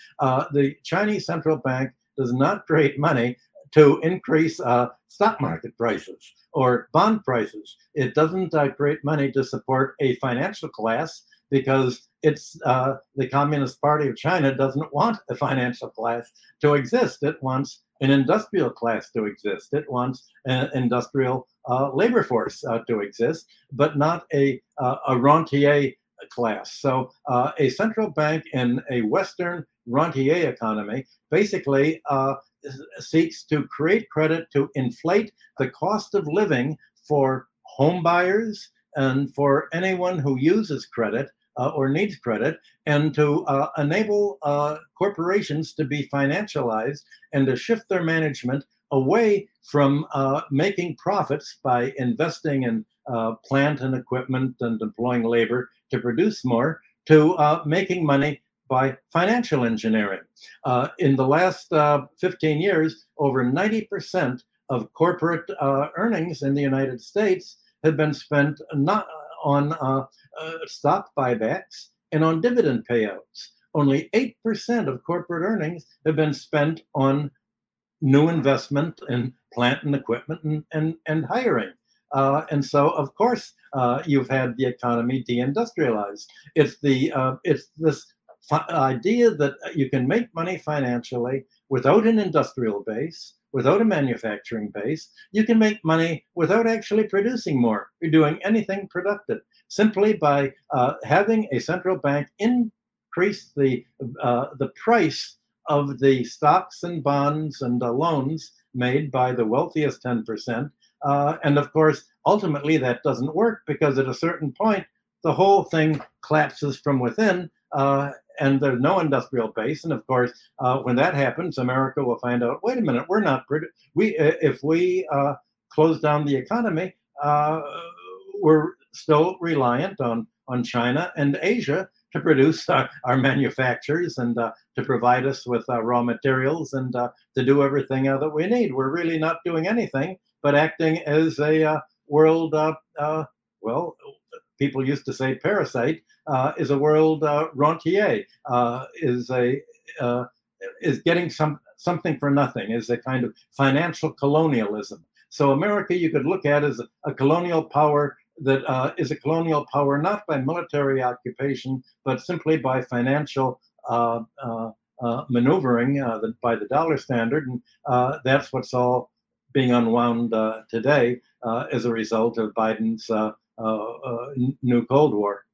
the Chinese central bank does not create money to increase uh, stock market prices or bond prices. It doesn't uh, create money to support a financial class because it's uh, the Communist Party of China doesn't want a financial class to exist. It wants an industrial class to exist. It wants an industrial uh, labor force uh, to exist, but not a, uh, a rentier class. So uh, a central bank in a Western rentier economy basically uh, seeks to create credit to inflate the cost of living for home buyers and for anyone who uses credit or needs credit, and to uh, enable uh, corporations to be financialized and to shift their management away from uh, making profits by investing in uh, plant and equipment and employing labor to produce more to uh, making money by financial engineering. in the last 15 years, over 90% of corporate earnings in the United States have been spent not on uh, uh, stock buybacks and on dividend payouts. Only 8% of corporate earnings have been spent on new investment in plant and equipment and, and, and hiring. Uh, and so, of course, uh, you've had the economy deindustrialized. It's the uh, it's this idea that you can make money financially without an industrial base, without a manufacturing base. You can make money without actually producing more or doing anything productive simply by uh, having a central bank increase the uh, the price of the stocks and bonds and uh, loans made by the wealthiest 10%. Uh, and of course, ultimately, that doesn't work because at a certain point, the whole thing collapses from within uh, and there's no industrial base. And of course, uh, when that happens, America will find out. Wait a minute, we're not. We if we uh, close down the economy, uh, we're still reliant on on China and Asia to produce our, our manufacturers and uh, to provide us with uh, raw materials and uh, to do everything uh, that we need. We're really not doing anything but acting as a uh, world, uh, well, people used to say parasite, is a world rentier, is a is getting some something for nothing, is a kind of financial colonialism. So America, you could look at as a, colonial power that uh, is a colonial power not by military occupation, but simply by financial uh, uh, uh maneuvering uh, by the dollar standard. And uh, that's what's all being unwound today as a result of Biden's new Cold War.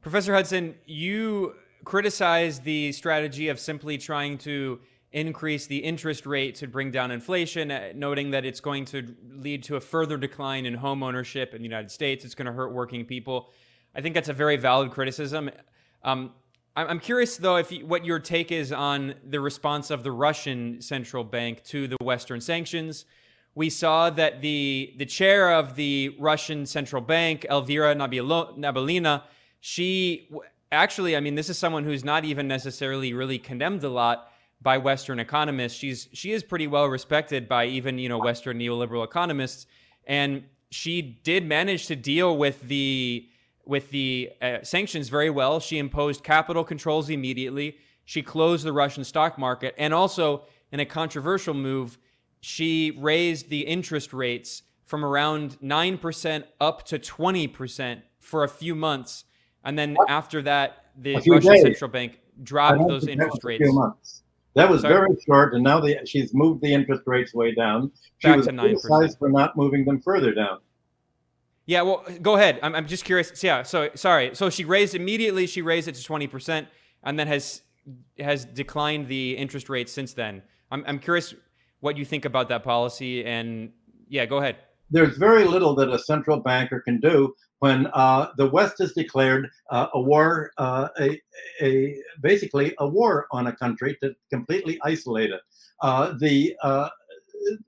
Professor Hudson, you criticize the strategy of simply trying to increase the interest rate to bring down inflation, uh, noting that it's going to lead to a further decline in home ownership in the United States. It's going to hurt working people. I think that's a very valid criticism. Um, I'm curious, though, if you, what your take is on the response of the Russian central bank to the Western sanctions. We saw that the the chair of the Russian central bank, Elvira Nabiullina, she actually, I mean, this is someone who's not even necessarily really condemned a lot by Western economists. She's she is pretty well respected by even you know Western neoliberal economists, and she did manage to deal with the with the uh, sanctions very well. She imposed capital controls immediately. She closed the Russian stock market, and also in a controversial move, she raised the interest rates from around nine percent up to twenty percent for a few months, and then after that, the Russian days. central bank dropped those interest rates. That was Sorry? very short, and now the, she's moved the interest rates way down. She Back was to 9%. criticized for not moving them further down. Yeah, well, go ahead. I'm, I'm just curious. So, yeah, so sorry. So she raised immediately. She raised it to 20%, and then has has declined the interest rate since then. I'm, I'm curious what do you think about that policy. And yeah, go ahead. There's very little that a central banker can do when uh, the West has declared uh, a war, uh, a, a basically a war on a country to completely isolate it. Uh, the uh,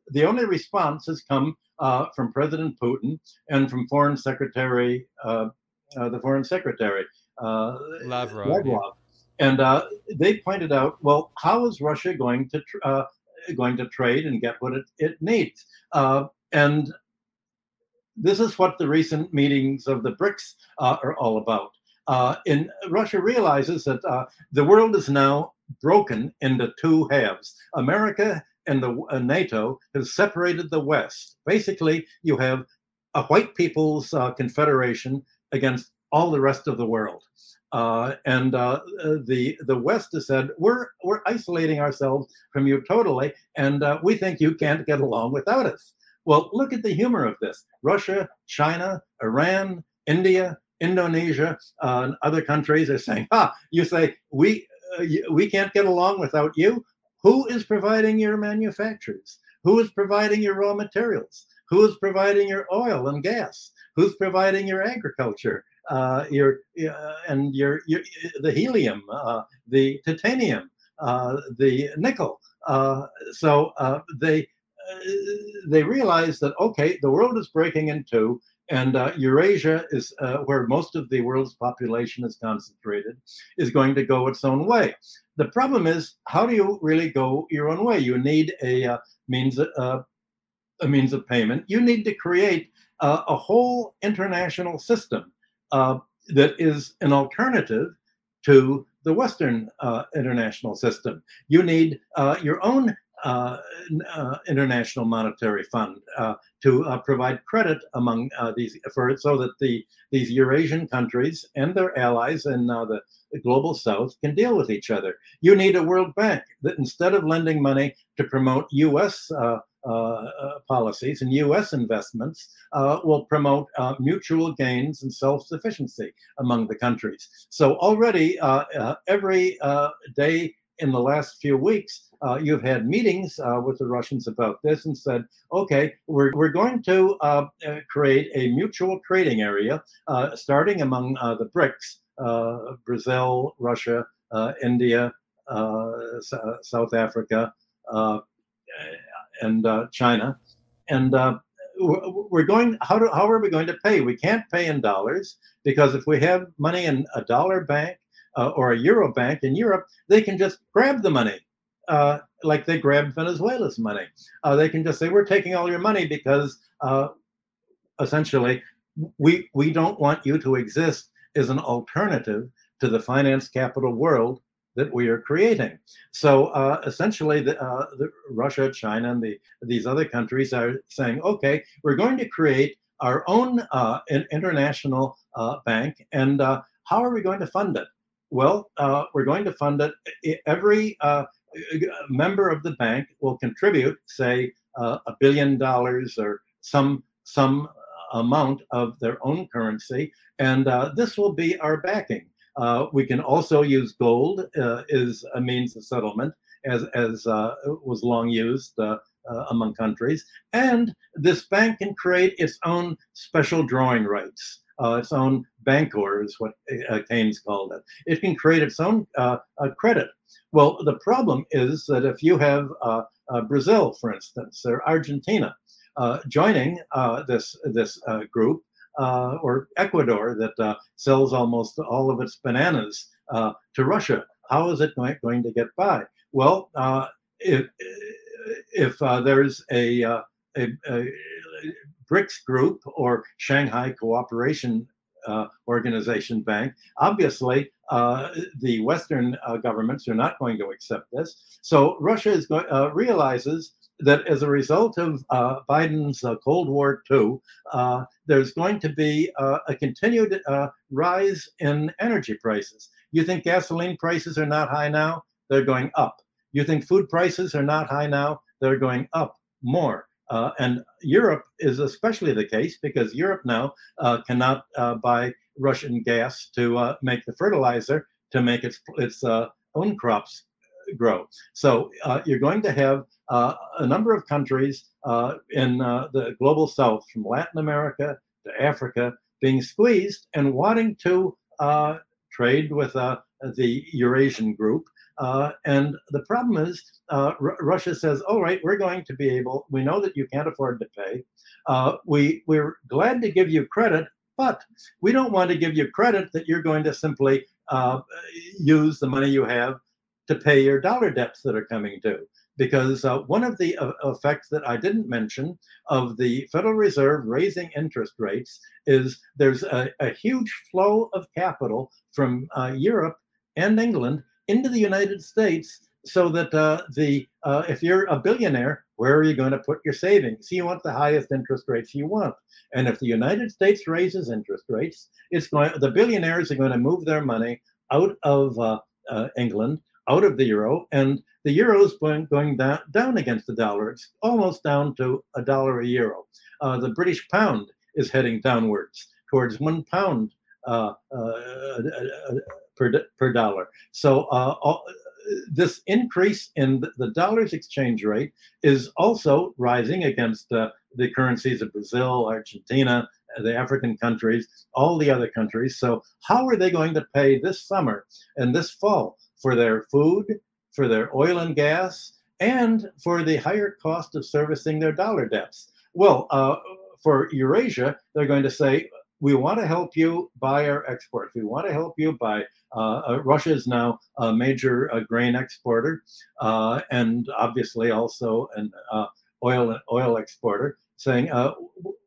the only response has come uh, from President Putin and from Foreign Secretary the Foreign Secretary Lavrov. Lavrov. And they pointed out, well, how is Russia going to tr- going to trade and get what it, it needs? and this is what the recent meetings of the BRICS uh, are all about. Uh, in Russia realizes that uh, the world is now broken into two halves. America and the uh, NATO have separated the West. Basically, you have a white people's uh, confederation against all the rest of the world. Uh, and uh, the the West has said we're we're isolating ourselves from you totally, and uh, we think you can't get along without us. Well, look at the humor of this. Russia, China, Iran, India, Indonesia, uh, and other countries are saying, "Ah, you say we uh, we can't get along without you. Who is providing your manufacturers? Who is providing your raw materials? Who is providing your oil and gas? Who's providing your agriculture? Uh, your uh, and your, your the helium, uh, the titanium, uh, the nickel. so they they realized that okay, the world is breaking in two, and uh, Eurasia is uh, where most of the world's population is concentrated, is going to go its own way. The problem is, how do you really go your own way? You need a uh, means uh, a means of payment. You need to create uh, a whole international system uh, that is an alternative to the Western international system. You need your own uh, uh, International Monetary Fund uh, to uh, provide credit among uh, these for so that the these Eurasian countries and their allies in the, the, global South can deal with each other. You need a World Bank that instead of lending money to promote U.S. policies and U.S. investments, will promote mutual gains and self-sufficiency among the countries. So already every day in the last few weeks, uh, you've had meetings uh, with the Russians about this and said, okay, we're, we're going to uh, uh create a mutual trading area uh, starting among uh, the BRICS, Brazil, Russia, India, S- South Africa, and China. And we're going, how, do, how are we going to pay? We can't pay in dollars because if we have money in a dollar bank, uh, or a euro bank in Europe, they can just grab the money, uh, like they grabbed Venezuela's money. Uh, they can just say, "We're taking all your money because uh, essentially we we don't want you to exist as an alternative to the finance capital world." That we are creating. So uh, essentially, the, uh, the Russia, China, and the, these other countries are saying, okay, we're going to create our own international bank, and how are we going to fund it? Well, uh, we're going to fund it. Every uh, member of the bank will contribute, say, uh, a billion dollars or some some amount of their own currency, and uh, this will be our backing. Uh, we can also use gold uh, as a means of settlement, as as was long used among countries, and this bank can create its own special drawing rights uh, its own bancor, is what uh, Keynes called it. It can create its own uh, credit. Well, the problem is that if you have uh, uh, Brazil, for instance, or Argentina uh, joining this this group, or Ecuador that sells almost all of its bananas to Russia, how is it going, to get by? Well, if if there's a, a, a BRICS group or Shanghai Cooperation uh, Organization Bank. Obviously, uh, the Western uh, governments are not going to accept this. So Russia is go- uh, realizes that as a result of uh, Biden's uh, Cold War II, there's going to be a continued rise in energy prices. You think gasoline prices are not high now? They're going up. You think food prices are not high now? They're going up more. Uh, and Europe is especially the case because Europe now uh, cannot uh, buy Russian gas to uh, make the fertilizer to make its its uh, own crops grow. So uh, you're going to have a number of countries in the global south, from Latin America to Africa, being squeezed and wanting to trade with the Eurasian group uh, and the problem is, uh, R- Russia says, "All right, we're going to be able. We know that you can't afford to pay. Uh, we we're glad to give you credit, but we don't want to give you credit that you're going to simply uh, use the money you have to pay your dollar debts that are coming due." Because uh, one of the uh, effects that I didn't mention of the Federal Reserve raising interest rates is there's a, a huge flow of capital from Europe and England into the United States so that uh, the uh, if you're a billionaire, where are you going to put your savings? You want the highest interest rates you want, and if the United States raises interest rates, it's going the billionaires are going to move their money out of uh, uh England, out of the euro, and the euro is going, going down, down against the dollar. It's almost down to a dollar a euro. Uh, the British pound is heading downwards towards one pound uh, per, per dollar. So uh, all, this increase in the dollar's exchange rate is also rising against uh, the currencies of Brazil, Argentina, the African countries, all the other countries. So, how are they going to pay this summer and this fall for their food, for their oil and gas, and for the higher cost of servicing their dollar debts? Well, uh, for Eurasia, they're going to say, we want to help you buy our exports. We want to help you buy. Uh, uh, Russia is now a major uh, grain exporter uh, and obviously also an uh, oil oil exporter, saying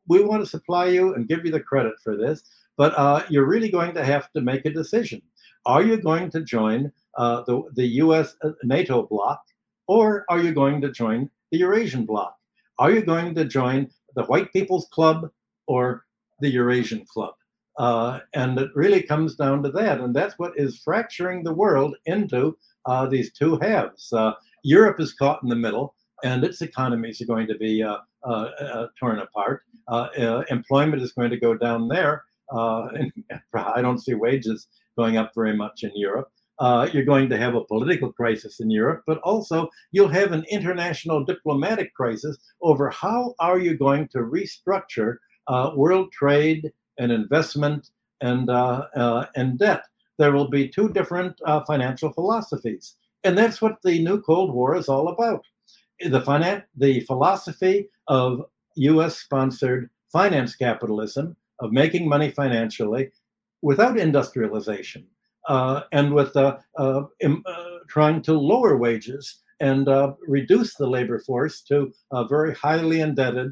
we want to supply you and give you the credit for this, but you're really going to have to make a decision. Are you going to join the the U.S. NATO bloc, or are you going to join the Eurasian bloc? Are you going to join the White People's Club or the Eurasian Club. Uh, and it really comes down to that. And that's what is fracturing the world into uh, these two halves. Uh, Europe is caught in the middle, and its economies are going to be uh, uh, uh, torn apart. employment is going to go down there. I don't see wages going up very much in Europe. You're going to have a political crisis in Europe, but also you'll have an international diplomatic crisis over how are you going to restructure uh, world trade and investment and, uh, uh, and debt. There will be two different uh, financial philosophies. And that's what the new Cold War is all about. The, finan- the philosophy of US sponsored finance capitalism, of making money financially without industrialization, uh, and with uh, uh, Im- trying to lower wages and reduce the labor force to a very highly indebted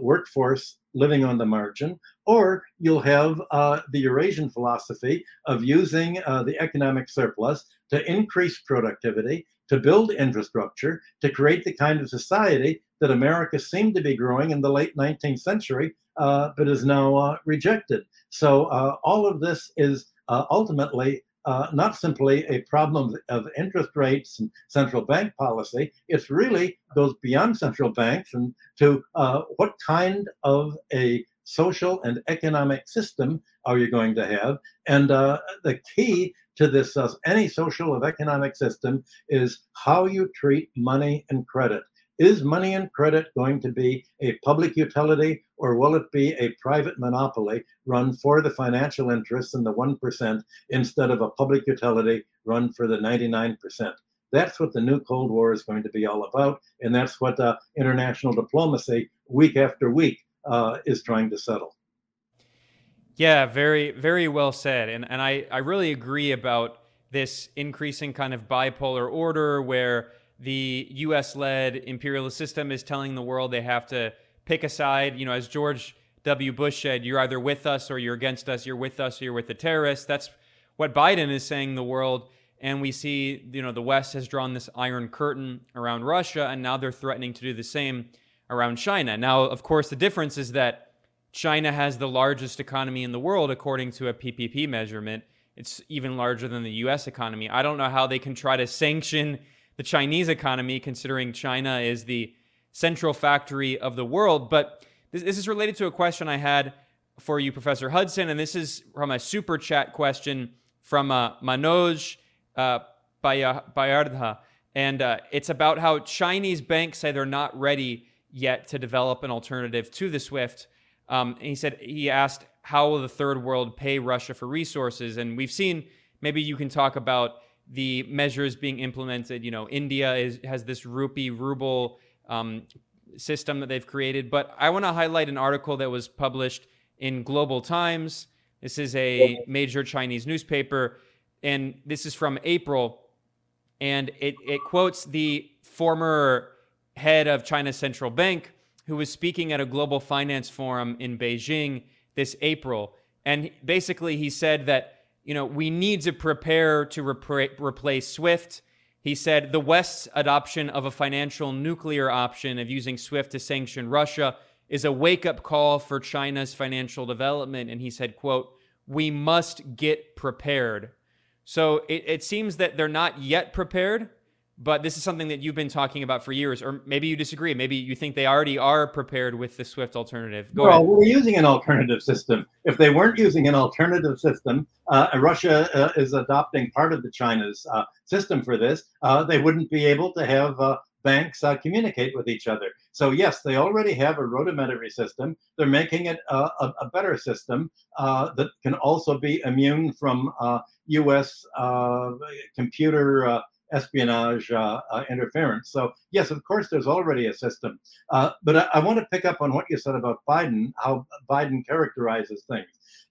workforce living on the margin, or you'll have uh, the Eurasian philosophy of using uh, the economic surplus to increase productivity, to build infrastructure, to create the kind of society that America seemed to be growing in the late 19th century, uh, but is now uh, rejected. So uh, all of this is uh, ultimately uh, not simply a problem of interest rates and central bank policy. It's really goes beyond central banks and to uh, what kind of a social and economic system are you going to have? And uh, the key to this uh, any social or economic system is how you treat money and credit. Is money and credit going to be a public utility or will it be a private monopoly run for the financial interests and the 1% instead of a public utility run for the 99%? That's what the new Cold War is going to be all about. And that's what uh, international diplomacy, week after week, uh, is trying to settle. Yeah, very, very well said. And, and I, I really agree about this increasing kind of bipolar order where the US led imperialist system is telling the world they have to pick a side. You know, as George W. Bush said, you're either with us or you're against us, you're with us or you're with the terrorists. That's what Biden is saying the world. And we see, you know, the West has drawn this iron curtain around Russia, and now they're threatening to do the same around China. Now, of course, the difference is that China has the largest economy in the world, according to a PPP measurement. It's even larger than the US economy. I don't know how they can try to sanction the Chinese economy, considering China is the central factory of the world. But this, this is related to a question I had for you, Professor Hudson, and this is from a super chat question from uh, Manoj uh, Bayardha. And uh, it's about how Chinese banks say they're not ready yet to develop an alternative to the SWIFT um, he said he asked how will the third world pay Russia for resources, and we've seen. Maybe you can talk about the measures being implemented. You know, India is, has this rupee ruble um, system that they've created, but I want to highlight an article that was published in Global Times. This is a major Chinese newspaper, and this is from April, and it it quotes the former head of China's central bank who was speaking at a global finance forum in Beijing this April. And basically, he said that, you know, we need to prepare to replace SWIFT. He said the West's adoption of a financial nuclear option of using SWIFT to sanction Russia is a wake-up call for China's financial development. And he said, quote, we must get prepared. So it, it seems that they're not yet prepared, but this is something that you've been talking about for years, or maybe you disagree. Maybe you think they already are prepared with the Swift alternative. Go well, ahead. we're using an alternative system. If they weren't using an alternative system, uh, Russia uh, is adopting part of the China's uh, system for this. Uh, they wouldn't be able to have uh, banks uh, communicate with each other. So yes, they already have a rudimentary system. They're making it a, a better system that can also be immune from U.S. computer espionage uh, uh, interference. So, yes, of course, there's already a system. Uh, but I, I, want to pick up on what you said about Biden, how Biden characterizes things.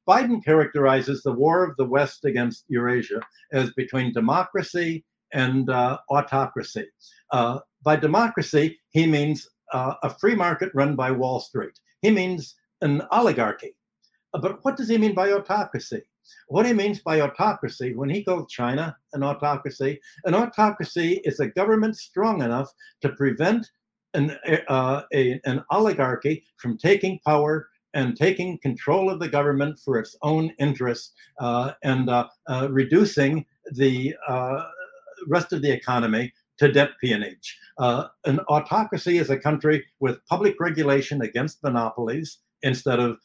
Biden characterizes the war of the West against Eurasia as between democracy and uh, autocracy. Uh, by democracy, he means uh, a free market run by Wall Street. He means an oligarchy. But what does he mean by autocracy? What he means by autocracy, when he calls China an autocracy, an autocracy is a government strong enough to prevent an, uh, a, an oligarchy from taking power and taking control of the government for its own interests uh, and uh, uh reducing the uh, rest of the economy to debt peonage. Uh, an autocracy is a country with public regulation against monopolies instead of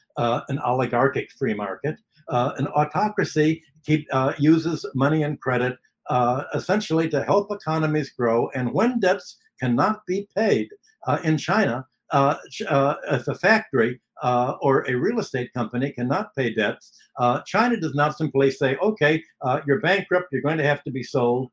an oligarchic free market uh, an autocracy keep, uh, uses money and credit uh, essentially to help economies grow. And when debts cannot be paid uh, in China, uh, uh, if a factory or a real estate company cannot pay debts, China does not simply say, okay, you're bankrupt, you're going to have to be sold,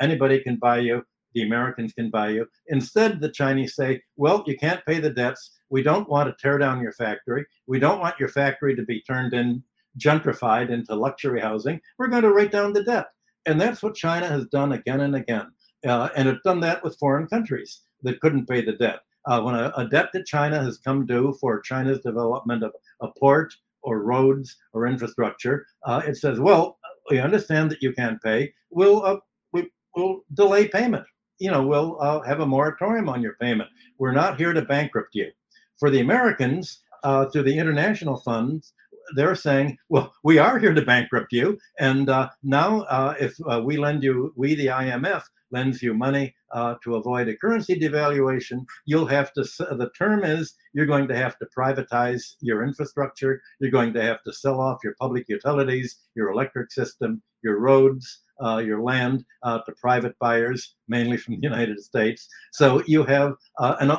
anybody can buy you the Americans can buy you. Instead, the Chinese say, well, you can't pay the debts. We don't want to tear down your factory. We don't want your factory to be turned in gentrified into luxury housing, we're going to write down the debt. And that's what China has done again and again. Uh, and it's done that with foreign countries that couldn't pay the debt. Uh, when a, a, debt to China has come due for China's development of a port or roads or infrastructure, uh, it says, well, we understand that you can't pay. We'll, uh, we, will delay payment. You know, we'll uh, have a moratorium on your payment. We're not here to bankrupt you. For the Americans, uh, through the international funds, they're saying, well, we are here to bankrupt you. And uh, now, uh, if uh, we lend you, we, the IMF, lends you money uh, to avoid a currency devaluation, you'll have to, the term is you're going to have to privatize your infrastructure. You're going to have to sell off your public utilities, your electric system, your roads, uh, your land uh, to private buyers, mainly from the United States. So you have an,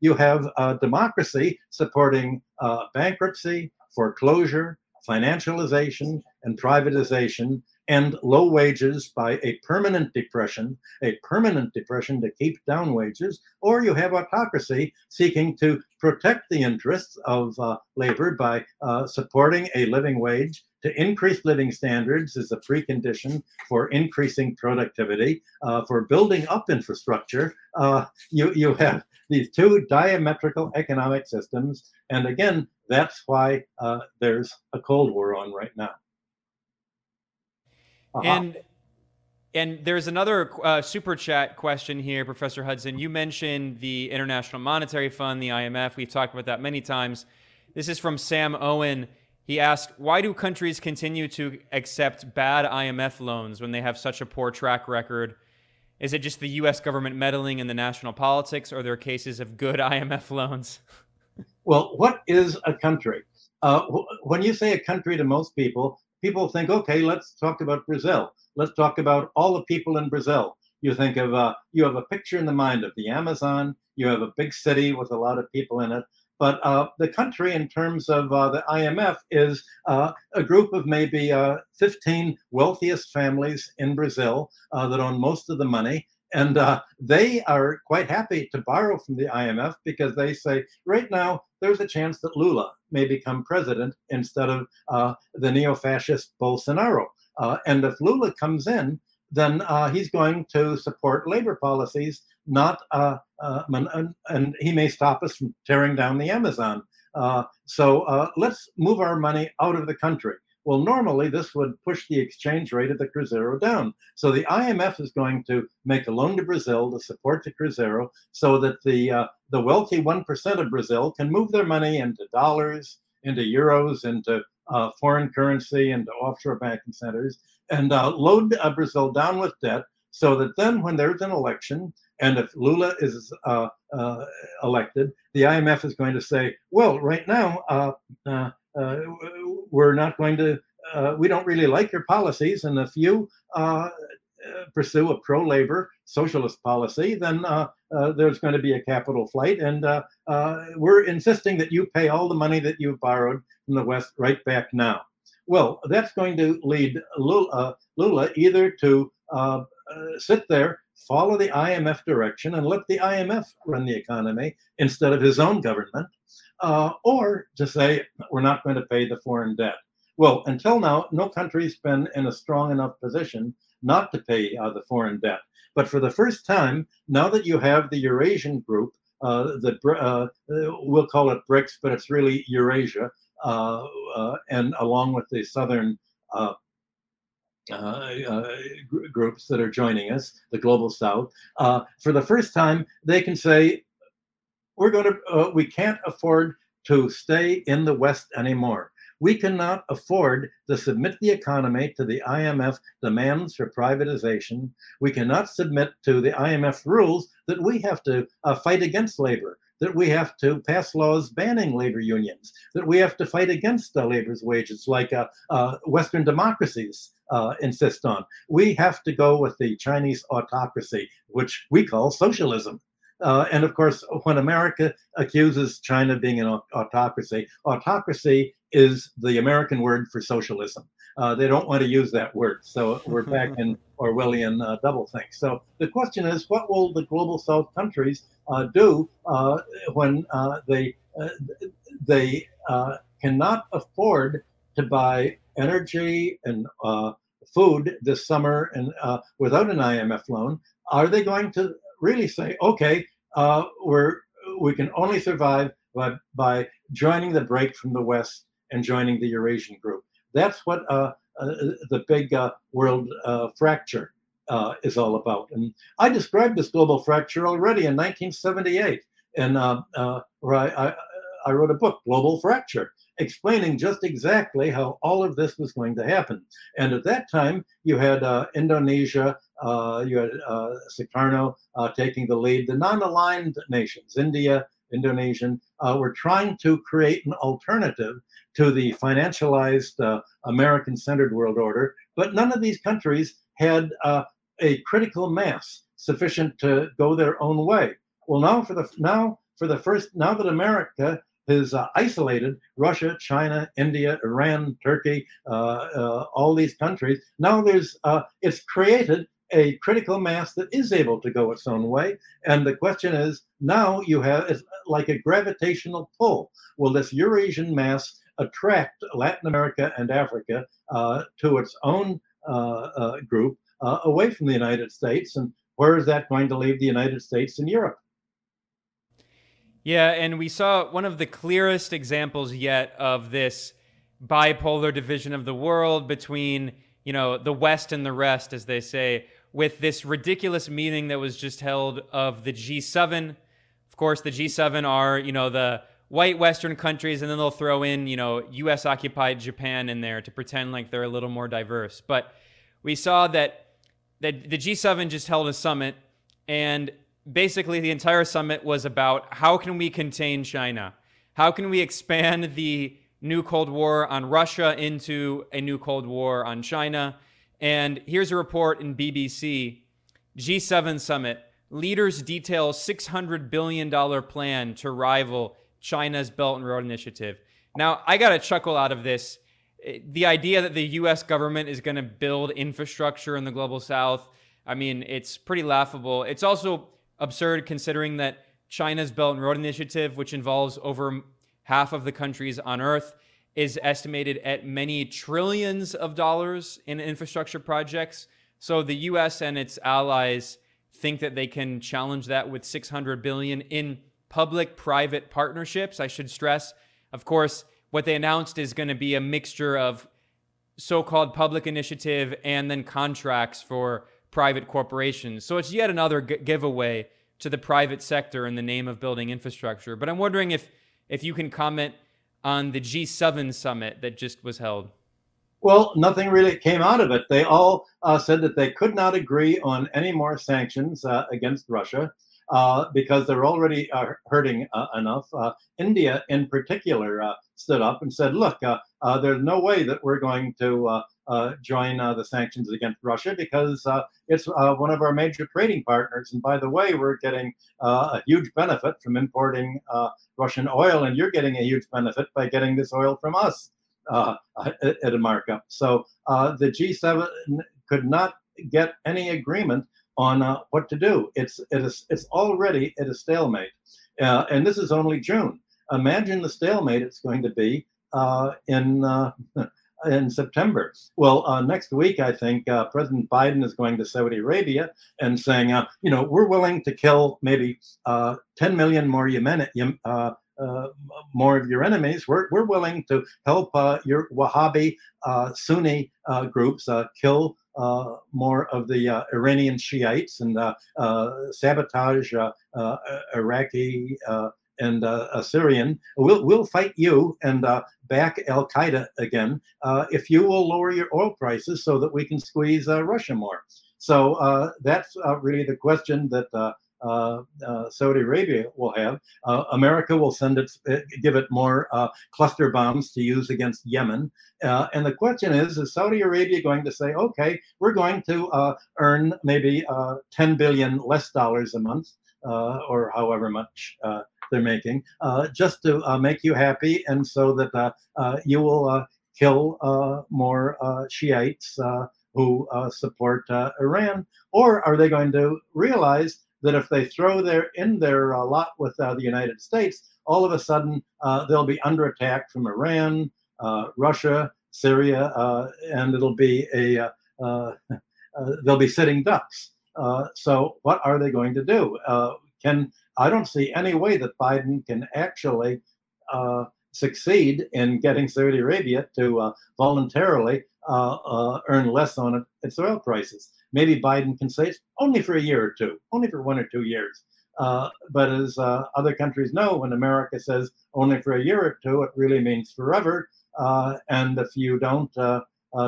you have democracy supporting bankruptcy, foreclosure, financialization, and privatization and low wages by a permanent depression, a permanent depression to keep down wages, or you have autocracy seeking to protect the interests of uh, labor by uh, supporting a living wage. To increase living standards is a precondition for increasing productivity, uh, for building up infrastructure. Uh, you, you have these two diametrical economic systems. And again, that's why uh, there's a Cold War on right now. Uh-huh. And and there's another uh, super chat question here, Professor Hudson. You mentioned the International Monetary Fund, the IMF. We've talked about that many times. This is from Sam Owen. He asked, Why do countries continue to accept bad IMF loans when they have such a poor track record? Is it just the US government meddling in the national politics, or are there cases of good IMF loans? Well, what is a country? Uh, when you say a country to most people, people think, okay, let's talk about Brazil. Let's talk about all the people in Brazil. You think of, uh, you have a picture in the mind of the Amazon, you have a big city with a lot of people in it. But uh, the country, in terms of uh, the IMF, is uh, a group of maybe uh, 15 wealthiest families in Brazil that own most of the money. And uh, they are quite happy to borrow from the IMF because they say, right now, there's a chance that Lula may become president instead of uh, the neo fascist Bolsonaro. Uh, and if Lula comes in, then uh, he's going to support labor policies, not, uh, uh, and, he may stop us from tearing down the Amazon. So let's move our money out of the country. Well, normally this would push the exchange rate of the Cruzeiro down. So the IMF is going to make a loan to Brazil to support the Cruzeiro so that the, uh, the wealthy 1% of Brazil can move their money into dollars, into euros, into uh, foreign currency, into offshore banking centers, and uh, load uh, Brazil down with debt so that then when there's an election, and if Lula is uh, uh, elected, the IMF is going to say, well, right now, uh, we're not going to, uh, we don't really like your policies. And if you uh, pursue a pro labor socialist policy, then there's going to be a capital flight. And we're insisting that you pay all the money that you've borrowed from the West right back now. Well, that's going to lead Lula, Lula either to uh, uh, sit there, follow the IMF direction, and let the IMF run the economy instead of his own government, uh, or to say we're not going to pay the foreign debt. Well, until now, no country's been in a strong enough position not to pay uh, the foreign debt. But for the first time, now that you have the Eurasian group, uh, the uh, we'll call it BRICS, but it's really Eurasia, uh, uh, and along with the southern uh, groups that are joining us, the global south, for the first time, they can say we're going to uh, we can't afford to stay in the west anymore we cannot afford to submit the economy to the IMF demands for privatization. We cannot submit to the IMF rules that we have to uh, fight against labor, that we have to pass laws banning labor unions, that we have to fight against uh, labor's wages, like uh, uh Western democracies uh, insist on. We have to go with the Chinese autocracy, which we call socialism. Uh, and of course, when America accuses China being an autocracy, autocracy is the American word for socialism. Uh, they don't want to use that word. So we're back in Orwellian uh, doublethink. So the question is, what will the global South countries uh, do uh, when uh, they uh, they cannot afford to buy energy and food this summer and without an IMF loan? Are they going to really say, okay, uh, we're we can only survive by, by joining the break from the West and joining the Eurasian group. That's what uh, uh, the big uh, world uh, fracture uh, is all about. And I described this global fracture already in 1978, and where I, I, I wrote a book, Global Fracture, explaining just exactly how all of this was going to happen. And at that time, you had uh, Indonesia, uh, you had uh, Sukarno uh, taking the lead, the non aligned nations, India Indonesian, uh, were trying to create an alternative to the financialized uh, American centered world order, but none of these countries had uh, a critical mass sufficient to go their own way. Well, now for the now for the first now that America has uh, isolated Russia, China, India, Iran, Turkey, uh, uh, all these countries. Now there's uh, it's created a critical mass that is able to go its own way. And the question is now you have it's like a gravitational pull. Will this Eurasian mass attract Latin America and Africa uh, to its own uh, group away from the United States? And where is that going to leave the United States and Europe? Yeah, and we saw one of the clearest examples yet of this bipolar division of the world between, you know, the West and the rest, as they say, with this ridiculous meeting that was just held of the G7. Of course, the G7 are, you know, the white Western countries, and then they'll throw in, you know, US occupied Japan in there to pretend like they're a little more diverse. But we saw that, that the G7 just held a summit, and basically the entire summit was about how can we contain China? How can we expand the new Cold War on Russia into a new Cold War on China? And here's a report in BBC G7 summit. Leaders detail $600 billion plan to rival China's Belt and Road Initiative. Now, I got a chuckle out of this. The idea that the US government is going to build infrastructure in the global south, I mean, it's pretty laughable. It's also absurd considering that China's Belt and Road Initiative, which involves over half of the countries on Earth, is estimated at many trillions of dollars in infrastructure projects. So the US and its allies think that they can challenge that with 600 billion in public private partnerships. I should stress, of course, what they announced is going to be a mixture of so-called public initiative and then contracts for private corporations. So it's yet another g- giveaway to the private sector in the name of building infrastructure. But I'm wondering if if you can comment on the G7 summit that just was held. Well, nothing really came out of it. They all uh, said that they could not agree on any more sanctions uh, against Russia uh, because they're already uh, hurting uh, enough. Uh, India, in particular, stood up and said, "Look, there's no way that we're going to." Uh, join uh, the sanctions against Russia because uh, it's uh, one of our major trading partners. And by the way, we're getting uh, a huge benefit from importing uh, Russian oil, and you're getting a huge benefit by getting this oil from us at a markup. So the G7 could not get any agreement on what to do. It's it is it's already at a stalemate, and this is only June. Imagine the stalemate it's going to be in in September. Well, uh, next week, I think uh, President Biden is going to Saudi Arabia and saying, uh, you know, we're willing to kill maybe uh, 10 million more Yemen, uh, uh, more of your enemies. We're, we're willing to help your Wahhabi Sunni groups kill more of the Iranian Shiites and sabotage Iraqi and uh, a Syrian, we'll, we'll fight you and uh, back Al Qaeda again uh, if you will lower your oil prices so that we can squeeze uh, Russia more. So uh, that's uh, really the question that Saudi Arabia will have. America will send it, give it more cluster bombs to use against Yemen. and the question is, is Saudi Arabia going to say, okay, we're going to earn maybe 10 billion less dollars a month? Uh, or however much uh, they're making, uh, just to uh, make you happy, and so that uh, uh, you will uh, kill uh, more uh, Shiites who support Iran? Or are they going to realize that if they throw their in their lot with the United States, all of a sudden they'll be under attack from Iran, Russia, Syria, and it'll be a they'll be sitting ducks. Uh, so what are they going to do? Uh, can I don't see any way that Biden can actually uh, succeed in getting Saudi Arabia to uh, voluntarily uh, uh, earn less on its oil prices. Maybe Biden can say only for a year or two, only for one or two years. Uh, but as uh, other countries know, when America says only for a year or two, it really means forever. and if you don't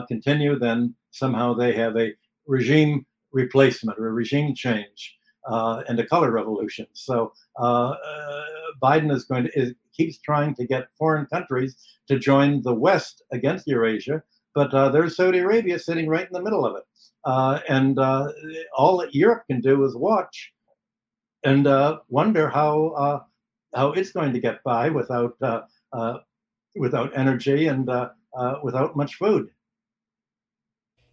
continue, then somehow they have a regime replacement or a regime change. Uh, and a color revolution. So uh, uh, Biden is going to is, keeps trying to get foreign countries to join the West against Eurasia, but there's Saudi Arabia sitting right in the middle of it. Uh, and uh, all that Europe can do is watch and uh, wonder how how it's going to get by without without energy and without much food.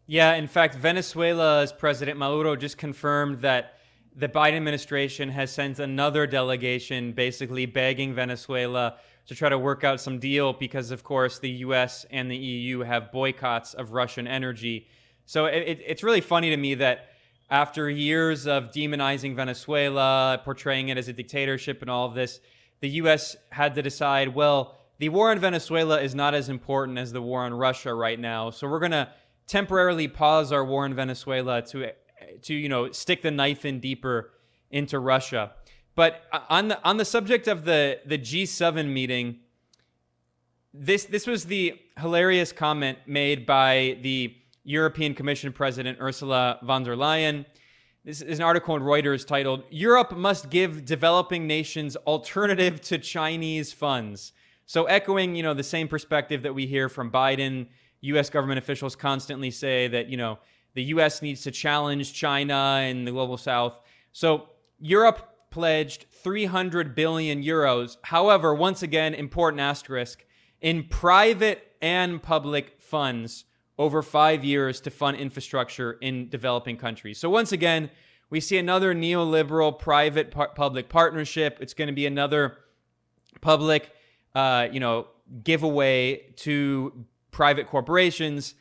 Yeah, in fact, Venezuela's President Maduro just confirmed that the Biden administration has sent another delegation basically begging Venezuela to try to work out some deal because, of course, the US and the EU have boycotts of Russian energy. So it, it's really funny to me that after years of demonizing Venezuela, portraying it as a dictatorship and all of this, the US had to decide, well, the war in Venezuela is not as important as the war in Russia right now. So we're going to temporarily pause our war in Venezuela to to you know stick the knife in deeper into Russia. But on the on the subject of the the G7 meeting, this this was the hilarious comment made by the European Commission President Ursula von der Leyen. This is an article in Reuters titled Europe must give developing nations alternative to Chinese funds. So echoing, you know, the same perspective that we hear from Biden, US government officials constantly say that, you know, the US needs to challenge China and the global south. So Europe pledged 300 billion euros. However, once again, important asterisk in private and public funds over five years to fund infrastructure in developing countries. So, once again, we see another neoliberal private par- public partnership. It's going to be another public, uh, you know, giveaway to private corporations.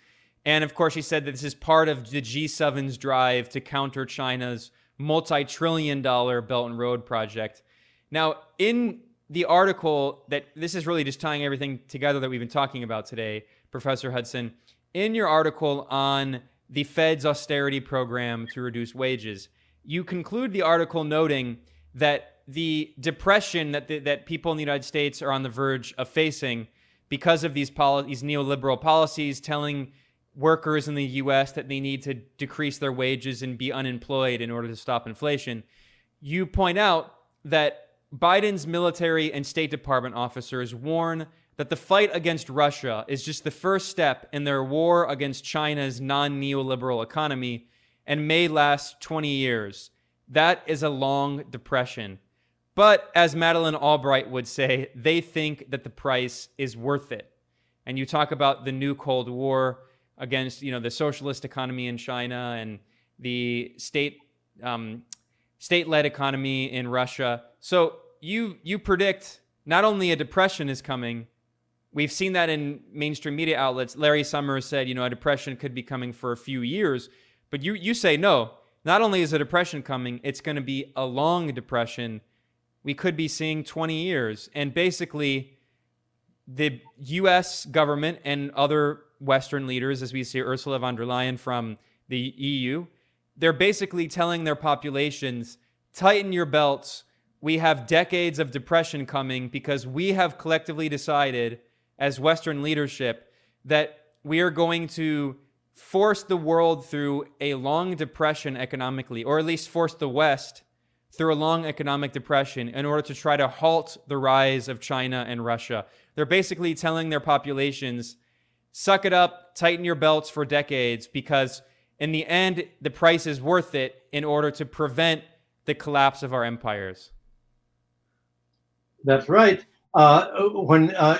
And of course, he said that this is part of the G7's drive to counter China's multi trillion dollar Belt and Road project. Now, in the article that this is really just tying everything together that we've been talking about today, Professor Hudson, in your article on the Fed's austerity program to reduce wages, you conclude the article noting that the depression that the, that people in the United States are on the verge of facing because of these poli- these neoliberal policies telling workers in the US that they need to decrease their wages and be unemployed in order to stop inflation. You point out that Biden's military and State Department officers warn that the fight against Russia is just the first step in their war against China's non neoliberal economy and may last 20 years. That is a long depression. But as Madeleine Albright would say, they think that the price is worth it. And you talk about the new Cold War against, you know, the socialist economy in China and the state um, state-led economy in Russia. So you you predict not only a depression is coming, We've seen that in mainstream media outlets. Larry Summers said, you know, a depression could be coming for a few years. But you, you say, no, not only is a depression coming, it's going to be a long depression. We could be seeing 20 years. And basically, the US government and other Western leaders, as we see Ursula von der Leyen from the EU, they're basically telling their populations tighten your belts. We have decades of depression coming because we have collectively decided as Western leadership that we are going to force the world through a long depression economically, or at least force the West through a long economic depression in order to try to halt the rise of China and Russia. They're basically telling their populations, suck it up, tighten your belts for decades, because in the end, the price is worth it in order to prevent the collapse of our empires. That's right. Uh, when uh,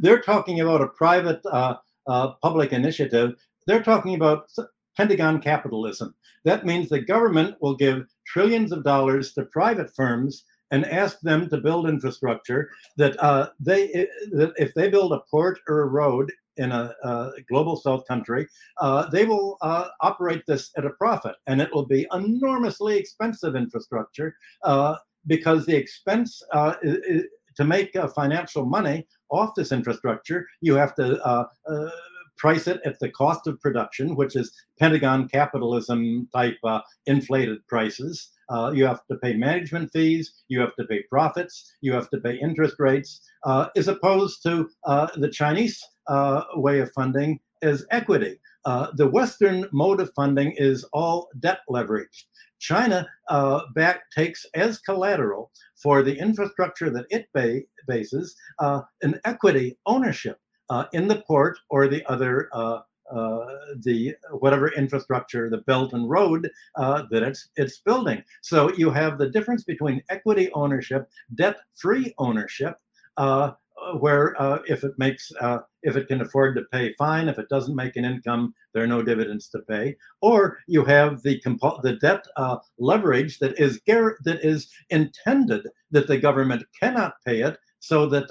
they're talking about a private uh, uh, public initiative. They're talking about Pentagon capitalism. That means the government will give trillions of dollars to private firms and ask them to build infrastructure that uh, they that if they build a port or a road in a, a global south country, uh, they will uh, operate this at a profit, and it will be enormously expensive infrastructure uh, because the expense uh, to make uh, financial money off this infrastructure, you have to uh, price it at the cost of production, which is Pentagon capitalism type uh, inflated prices. Uh, you have to pay management fees, you have to pay profits, you have to pay interest rates, uh, as opposed to the Chinese way of funding is equity. the Western mode of funding is all debt leveraged. China uh, back takes as collateral for the infrastructure that it ba- bases uh, an equity ownership uh, in the port or the other uh, uh, the whatever infrastructure, the belt and road uh, that it's it's building. So you have the difference between equity ownership, debt-free ownership, uh, where uh, if it makes uh, if it can afford to pay, fine. If it doesn't make an income, there are no dividends to pay. Or you have the compo- the debt uh, leverage that is gar- that is intended that the government cannot pay it, so that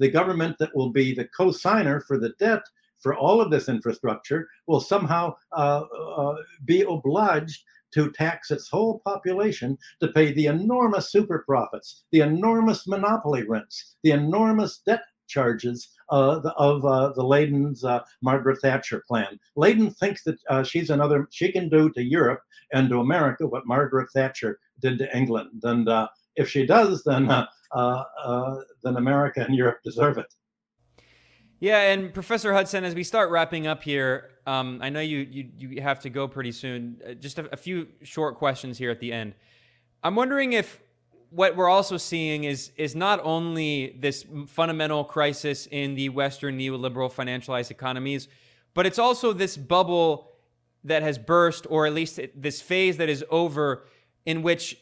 the government that will be the co-signer for the debt for all of this infrastructure will somehow uh, uh, be obliged to tax its whole population to pay the enormous super profits, the enormous monopoly rents, the enormous debt charges uh, the, of uh, the Layden's uh, Margaret Thatcher plan. Layden thinks that uh, she's another, she can do to Europe and to America what Margaret Thatcher did to England. And uh, if she does, then, uh, then America and Europe deserve it. Yeah, and Professor Hudson, as we start wrapping up here, um, I know you, you you have to go pretty soon. Uh, just a, a, few short questions here at the end. I'm wondering if what we're also seeing is is not only this fundamental crisis in the Western neoliberal financialized economies, but it's also this bubble that has burst, or at least this phase that is over, in which,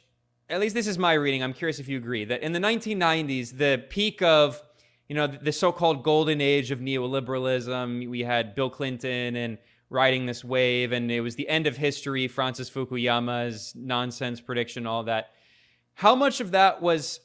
at least this is my reading. I'm curious if you agree that in the 1990s, the peak of you know, the so-called golden age of neoliberalism. We had Bill Clinton and riding this wave, and it was the end of history. Francis Fukuyama's nonsense prediction, all that. How much of that was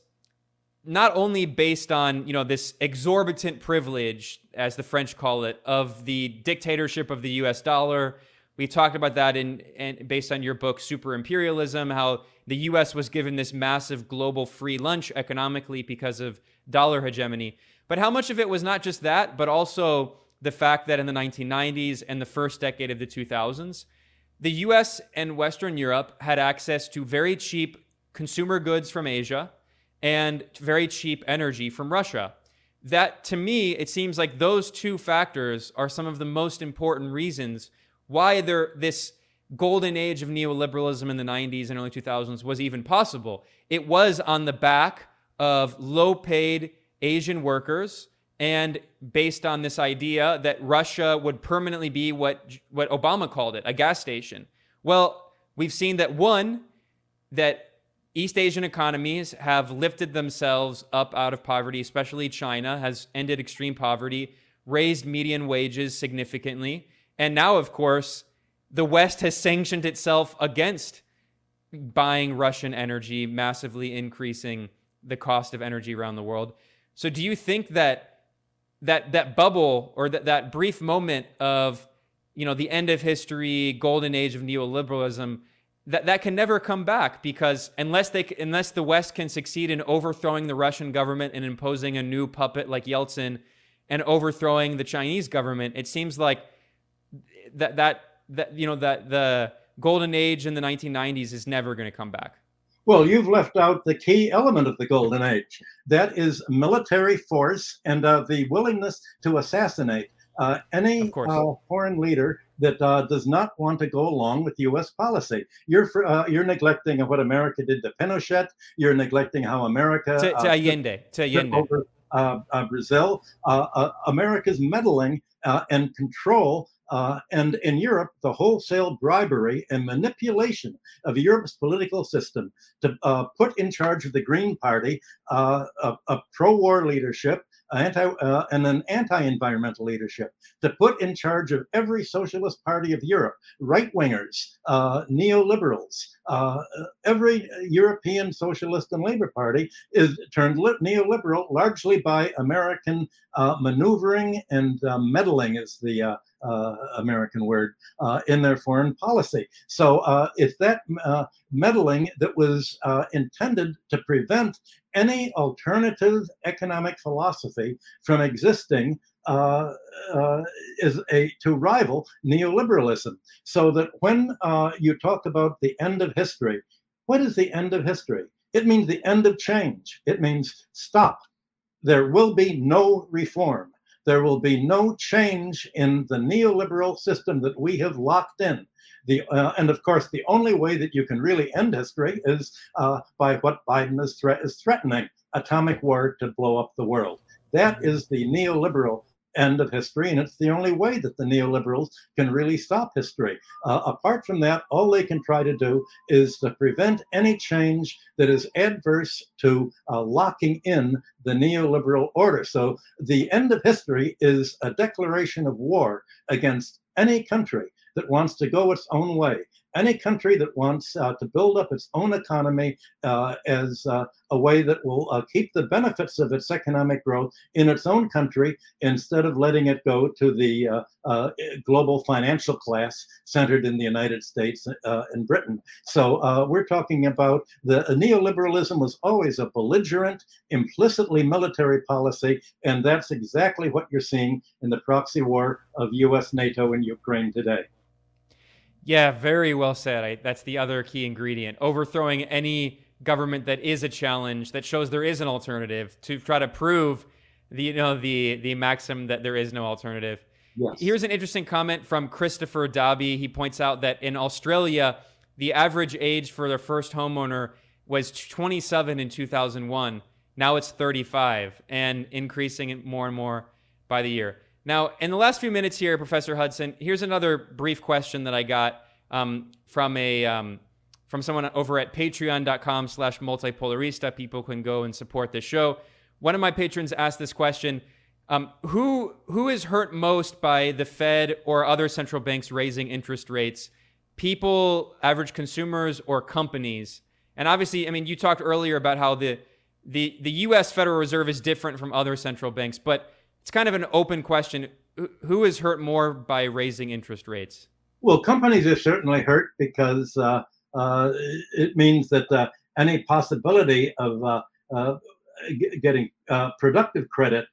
not only based on you know this exorbitant privilege, as the French call it, of the dictatorship of the U.S. dollar. We talked about that in, in based on your book Super Imperialism, how the U.S. was given this massive global free lunch economically because of dollar hegemony. But how much of it was not just that, but also the fact that in the 1990s and the first decade of the 2000s, the US and Western Europe had access to very cheap consumer goods from Asia and very cheap energy from Russia. That to me, it seems like those two factors are some of the most important reasons why there this golden age of neoliberalism in the 90s and early 2000s was even possible. It was on the back of low paid Asian workers, and based on this idea that Russia would permanently be what what Obama called it, a gas station. Well, we've seen that one that East Asian economies have lifted themselves up out of poverty, especially China has ended extreme poverty, raised median wages significantly, and now of course, the West has sanctioned itself against buying Russian energy, massively increasing the cost of energy around the world. So do you think that that that bubble or that, that brief moment of you know the end of history, golden age of neoliberalism, that that can never come back because unless they unless the West can succeed in overthrowing the Russian government and imposing a new puppet like Yeltsin and overthrowing the Chinese government, it seems like that that that you know that the golden age in the 1990s is never going to come back. Well, you've left out the key element of the Golden Age. That is military force and uh, the willingness to assassinate uh, any uh, foreign leader that uh, does not want to go along with U.S. policy. You're uh, you're neglecting what America did to Pinochet. You're neglecting how America to, to uh, Allende to Allende. Over, Brazil, America's meddling and control uh, and in Europe, the wholesale bribery and manipulation of Europe's political system to uh, put in charge of the Green Party uh, a, a pro war leadership anti uh, and an anti-environmental leadership to put in charge of every socialist party of Europe, right wingers, uh, neoliberals, uh, every European socialist and labor party is turned neoliberal largely by American uh, maneuvering and uh, meddling, is the uh, uh, American word, uh, in their foreign policy. So uh, it's that meddling that was intended to prevent any alternative economic philosophy from existing uh, uh, is a to rival neoliberalism. So that when uh, you talk about the end of history, what is the end of history? It means the end of change. It means stop. There will be no reform. There will be no change in the neoliberal system that we have locked in. The, uh, and of course, the only way that you can really end history is uh, by what Biden is, thre- is threatening atomic war to blow up the world. That is the neoliberal end of history, and it's the only way that the neoliberals can really stop history. Uh, apart from that, all they can try to do is to prevent any change that is adverse to uh, locking in the neoliberal order. So the end of history is a declaration of war against any country that wants to go its own way any country that wants uh, to build up its own economy uh, as uh, a way that will uh, keep the benefits of its economic growth in its own country instead of letting it go to the uh, uh, global financial class centered in the United States and Britain. So we're talking about the neoliberalism was always a belligerent, implicitly military policy, and that's exactly what you're seeing in the proxy war of U.S., NATO, and Ukraine today. Yeah, very well said. I, that's the other key ingredient. Overthrowing any government that is a challenge that shows there is an alternative to try to prove the you know the the maxim that there is no alternative. Yes. Here's an interesting comment from Christopher Dobby. He points out that in Australia, the average age for their first homeowner was 27 in 2001. Now it's 35 and increasing it more and more by the year. Now, in the last few minutes here, Professor Hudson, here's another brief question that I got um, from a um, from someone over at patreon.com slash multipolarista. People can go and support this show. One of my patrons asked this question. Um, who who is hurt most by the Fed or other central banks raising interest rates? People, average consumers, or companies? And obviously, I mean, you talked earlier about how the the the U.S. Federal Reserve is different from other central banks, but it's kind of an open question. Who is hurt more by raising interest rates? Well, companies are certainly hurt because uh, uh, it means that uh, any possibility of uh, uh, getting uh, productive credit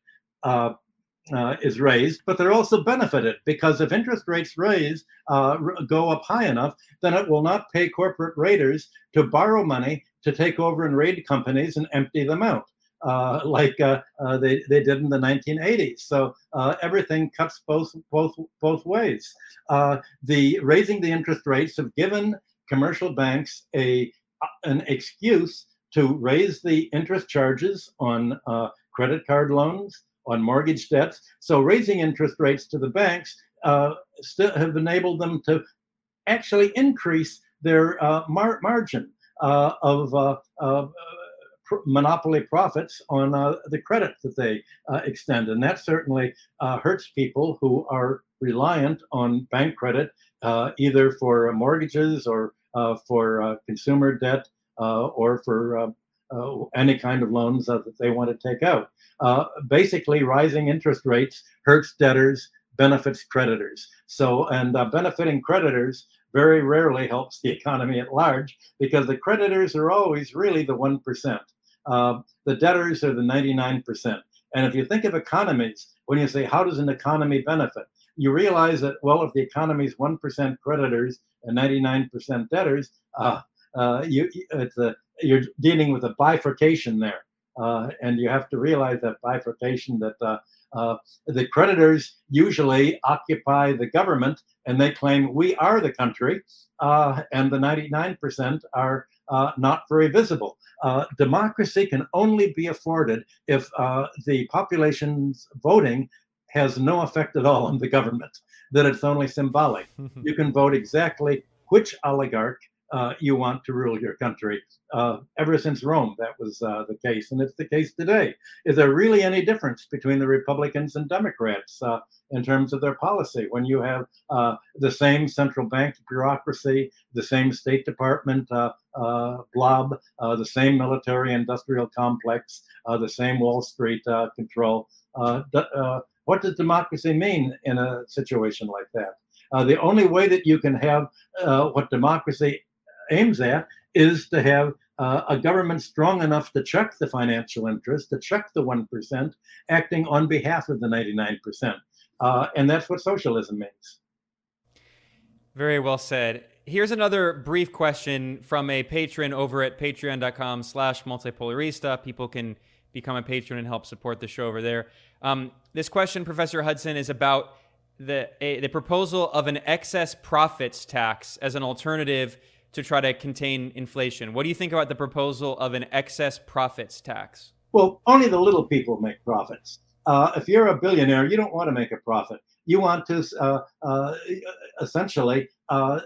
is raised, but they're also benefited because if interest rates raise go up high enough, then it will not pay corporate raiders to borrow money to take over and raid companies and empty them out uh, like uh, uh, they, they did in the 1980s. So uh, everything cuts both both both ways. Uh, the raising the interest rates have given commercial banks a an excuse to raise the interest charges on uh, credit card loans, on mortgage debts. So raising interest rates to the banks still have enabled them to actually increase their mar- margin of monopoly profits on uh, the credit that they uh, extend. And that certainly uh, hurts people who are reliant on bank credit, uh, either for mortgages or uh, for consumer debt or for any kind of loans that they want to take out. basically, rising interest rates hurts debtors, benefits creditors. So, and benefiting creditors very rarely helps the economy at large because the creditors are always really the 1%. Uh, the debtors are the 99%. And if you think of economies, when you say, how does an economy benefit? You realize that, well, if the economy is 1% creditors and 99% debtors, uh, uh, you, a, you're dealing with a bifurcation there. Uh, and you have to realize that bifurcation that uh, uh, the creditors usually occupy the government and they claim we are the country, and the 99% are uh, not very visible. Uh, democracy can only be afforded if uh, the population's voting has no effect at all on the government, that it's only symbolic. you can vote exactly which oligarch uh, you want to rule your country. Uh, ever since Rome, that was uh, the case, and it's the case today. Is there really any difference between the Republicans and Democrats uh, in terms of their policy when you have uh, the same central bank bureaucracy, the same State Department uh, blob, the same military industrial complex, the same Wall Street control? what does democracy mean in a situation like that? Uh, the only way that you can have uh, what democracy aims at is to have uh, a government strong enough to check the financial interest, to check the 1%, acting on behalf of the 99%. Uh, and that's what socialism means. Very well said. here's another brief question from a patron over at patreon.com slash multipolarista. People can become a patron and help support the show over there. Um, this question, Professor Hudson, is about the, a, the proposal of an excess profits tax as an alternative to try to contain inflation. What do you think about the proposal of an excess profits tax? Well, only the little people make profits. Uh, if you're a billionaire, you don't want to make a profit. You want to uh, uh, essentially uh,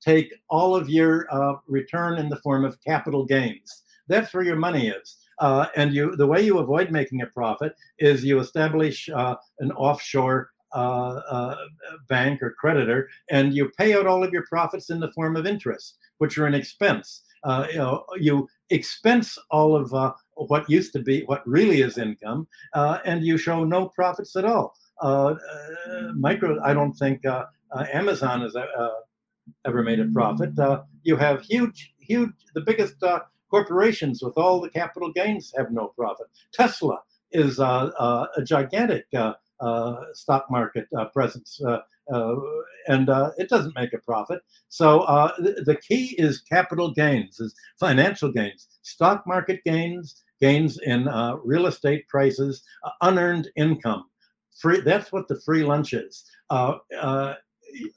take all of your uh, return in the form of capital gains. That's where your money is. Uh, and you, the way you avoid making a profit is you establish an offshore bank or creditor, and you pay out all of your profits in the form of interest, which are an expense. Uh, you, know, you expense all of uh, what used to be what really is income, uh, and you show no profits at all. Uh, micro, I don't think Amazon has ever made a profit. you have huge, huge, the biggest corporations with all the capital gains have no profit. Tesla is a gigantic uh, Uh, stock market uh, presence. Uh, uh and uh, it doesn't make a profit. So the, the key is capital gains, is financial gains, stock market gains, gains in real estate prices, unearned income. Free. That's what the free lunch is.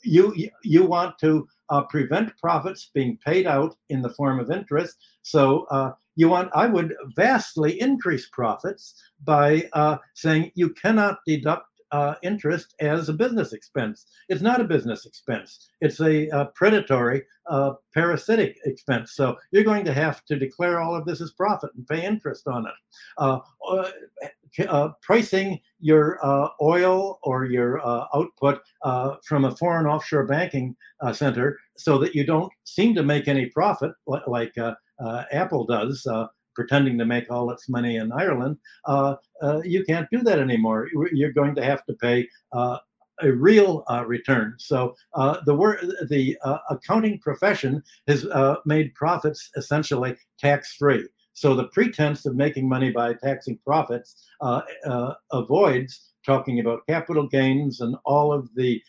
you you want to uh, prevent profits being paid out in the form of interest. So uh, you want, I would vastly increase profits by uh, saying you cannot deduct uh, interest as a business expense. It's not a business expense. It's a, predatory, uh, parasitic expense. So you're going to have to declare all of this as profit and pay interest on it. Uh, uh pricing your uh, oil or your uh, output from a foreign offshore banking center so that you don't seem to make any profit, like Apple does pretending to make all its money in Ireland, uh, uh, you can't do that anymore. You're going to have to pay uh, a real uh, return. So uh, the the uh, accounting profession has made profits essentially tax free. So the pretense of making money by taxing profits avoids talking about capital gains and all of the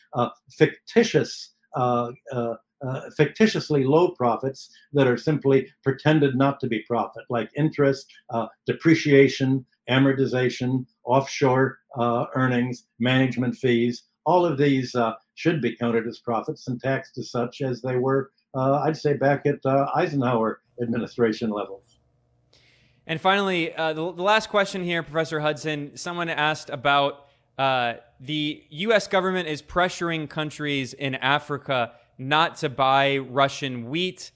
fictitious uh, fictitiously low profits that are simply pretended not to be profit, like interest, uh, depreciation, amortization, offshore uh, earnings, management fees. All of these uh, should be counted as profits and taxed as such as they were, uh, I'd say, back at uh, Eisenhower administration levels. And finally, the, the, last question here, Professor Hudson. Someone asked about the U.S. government is pressuring countries in Africa not to buy Russian wheat.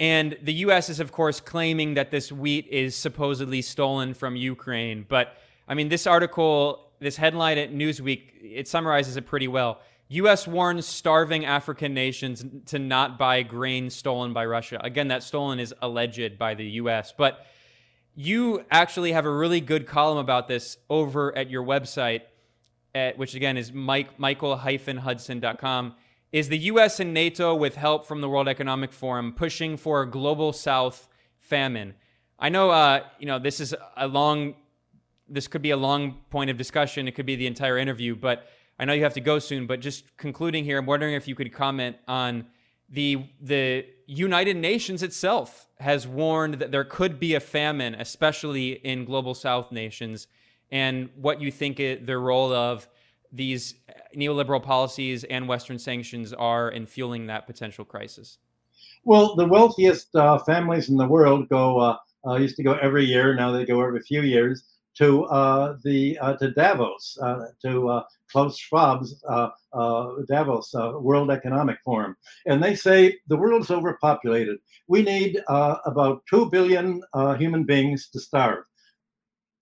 And the US is, of course, claiming that this wheat is supposedly stolen from Ukraine. But I mean, this article, this headline at Newsweek, it summarizes it pretty well. US warns starving African nations to not buy grain stolen by Russia. Again, that stolen is alleged by the US. But you actually have a really good column about this over at your website, at, which again is mike, michael-hudson.com. Is the US and NATO, with help from the World Economic Forum, pushing for a global South famine? I know, uh, you know, this is a long, this could be a long point of discussion. It could be the entire interview, but I know you have to go soon. But just concluding here, I'm wondering if you could comment on the the United Nations itself has warned that there could be a famine, especially in global South nations, and what you think it, the role of these neoliberal policies and Western sanctions are in fueling that potential crisis? Well, the wealthiest uh, families in the world go uh, uh, used to go every year. Now they go every few years to uh, the uh, to Davos uh, to Klaus Schwab's Davos World Economic Forum, and they say the world's overpopulated. We need about two billion human beings to starve,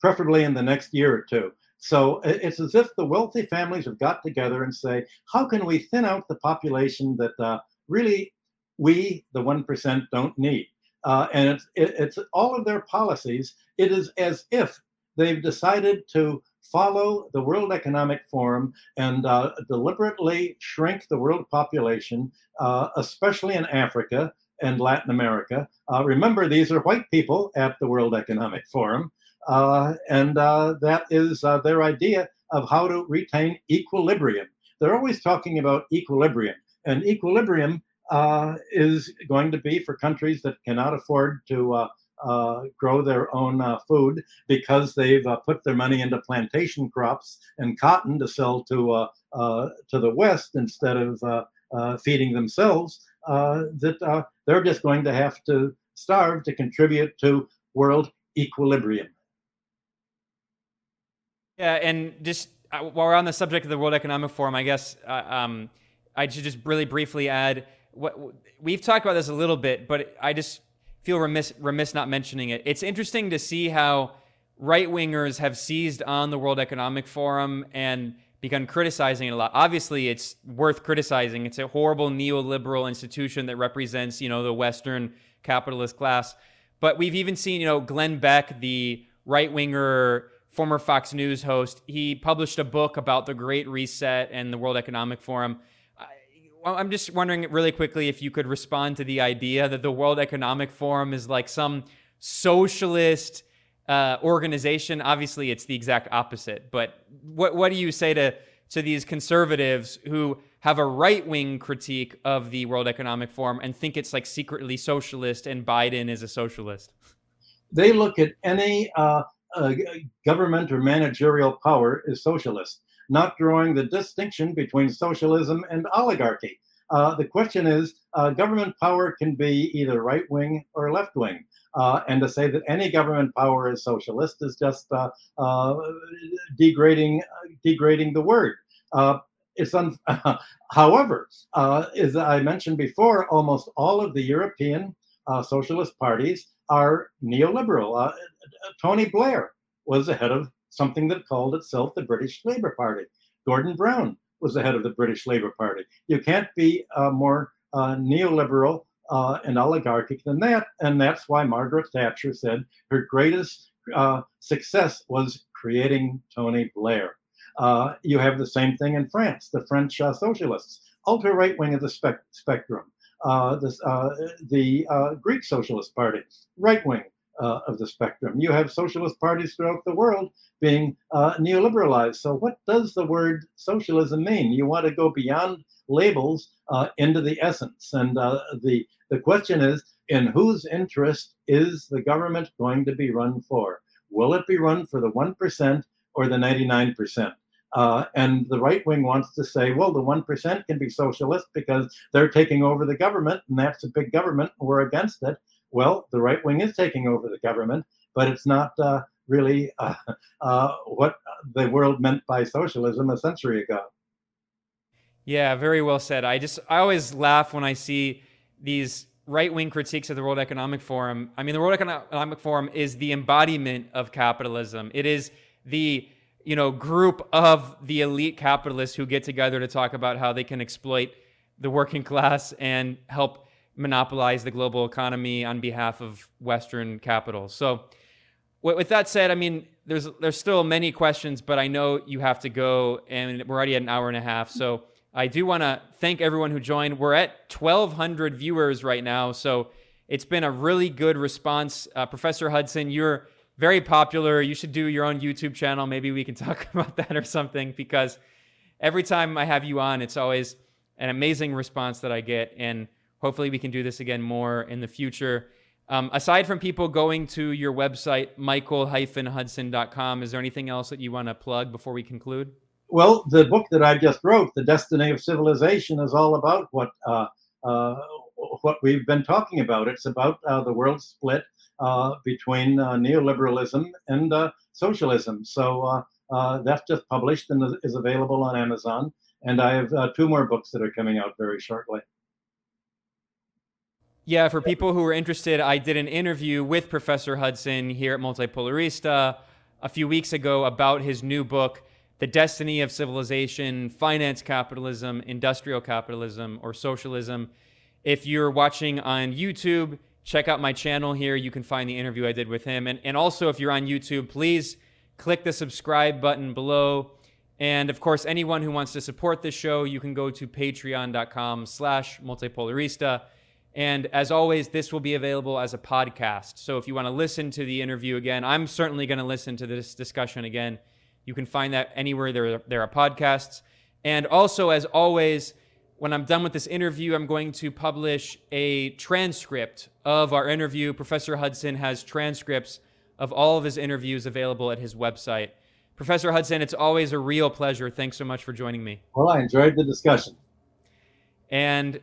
preferably in the next year or two. So it's as if the wealthy families have got together and say, how can we thin out the population that uh, really we, the 1%, don't need? Uh, and it's, it, it's all of their policies. It is as if they've decided to follow the World Economic Forum and uh, deliberately shrink the world population, uh, especially in Africa and Latin America. Uh, remember, these are white people at the World Economic Forum. Uh, and uh, that is uh, their idea of how to retain equilibrium. They're always talking about equilibrium, and equilibrium is going to be for countries that cannot afford to uh, grow their own uh, food because they've uh, put their money into plantation crops and cotton to sell to to the West instead of feeding themselves. that they're just going to have to starve to contribute to world equilibrium. Yeah, and just while we're on the subject of the World Economic Forum, I guess um, I should just really briefly add what we've talked about this a little bit, but I just feel remiss remiss not mentioning it. It's interesting to see how right wingers have seized on the World Economic Forum and begun criticizing it a lot. Obviously, it's worth criticizing. It's a horrible neoliberal institution that represents, you know, the Western capitalist class. But we've even seen, you know, Glenn Beck, the right winger former Fox News host, he published a book about the Great Reset and the World Economic Forum. I'm just wondering really quickly if you could respond to the idea that the World Economic Forum is like some socialist uh, organization. Obviously, it's the exact opposite. But what what do you say to to these conservatives who have a right wing critique of the World Economic Forum and think it's like secretly socialist and Biden is a socialist? They look at any uh, uh, government or managerial power is socialist not drawing the distinction between socialism and oligarchy. Uh, the question is uh, government power can be either right wing or left wing. Uh, and to say that any government power is socialist is just uh, uh, degrading degrading the word. Uh, it's un- however, as I mentioned before, almost all of the European socialist parties are neoliberal. Tony Blair was the head of something that called itself the British Labour Party. Gordon Brown was the head of the British Labour Party. You can't be uh, more uh, neoliberal uh, and oligarchic than that. And that's why Margaret Thatcher said her greatest uh, success was creating Tony Blair. Uh, you have the same thing in France, the French uh, socialists, ultra right wing of the spec- spectrum. This, the Greek Socialist Party, right wing uh, of the spectrum. You have socialist parties throughout the world being uh, neoliberalized. So, what does the word socialism mean? You want to go beyond labels uh, into the essence. And uh, the, the question is in whose interest is the government going to be run for? Will it be run for the 1% or the 99%? Uh, and the right wing wants to say, well, the 1% can be socialist because they're taking over the government, and that's a big government, we're against it well, the right wing is taking over the government, but it's not uh, really uh, uh, what the world meant by socialism a century ago. Yeah, very well said. I just I always laugh when I see these right wing critiques of the World Economic Forum. I mean, the World Economic Forum is the embodiment of capitalism. It is the you know group of the elite capitalists who get together to talk about how they can exploit the working class and help monopolize the global economy on behalf of Western capital. So, with that said, I mean, there's there's still many questions, but I know you have to go, and we're already at an hour and a half. So, I do want to thank everyone who joined. We're at 1,200 viewers right now, so it's been a really good response. Uh, Professor Hudson, you're very popular. You should do your own YouTube channel. Maybe we can talk about that or something because every time I have you on, it's always an amazing response that I get and Hopefully, we can do this again more in the future. Um, aside from people going to your website, michael-hudson.com, is there anything else that you want to plug before we conclude? Well, the book that I just wrote, The Destiny of Civilization, is all about what uh, uh, what we've been talking about. It's about uh, the world split between uh, neoliberalism and uh, socialism. So that's just published and is available on Amazon. And I have two more books that are coming out very shortly. Yeah, for people who are interested, I did an interview with Professor Hudson here at Multipolarista a few weeks ago about his new book, The Destiny of Civilization Finance Capitalism, Industrial Capitalism, or Socialism. If you're watching on YouTube, check out my channel here. You can find the interview I did with him. And, and also, if you're on YouTube, please click the subscribe button below. And of course, anyone who wants to support this show, you can go to patreon.com slash multipolarista. And as always, this will be available as a podcast. So if you want to listen to the interview again, I'm certainly going to listen to this discussion again. You can find that anywhere there, there are podcasts. And also, as always, when I'm done with this interview, I'm going to publish a transcript of our interview. Professor Hudson has transcripts of all of his interviews available at his website. Professor Hudson, it's always a real pleasure. Thanks so much for joining me. Well, I enjoyed the discussion. And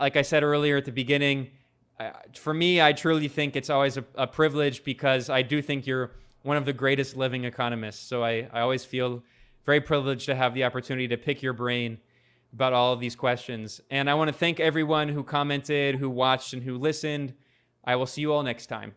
like I said earlier at the beginning, for me, I truly think it's always a, a, privilege because I do think you're one of the greatest living economists. So I, I always feel very privileged to have the opportunity to pick your brain about all of these questions. And I want to thank everyone who commented, who watched, and who listened. I will see you all next time.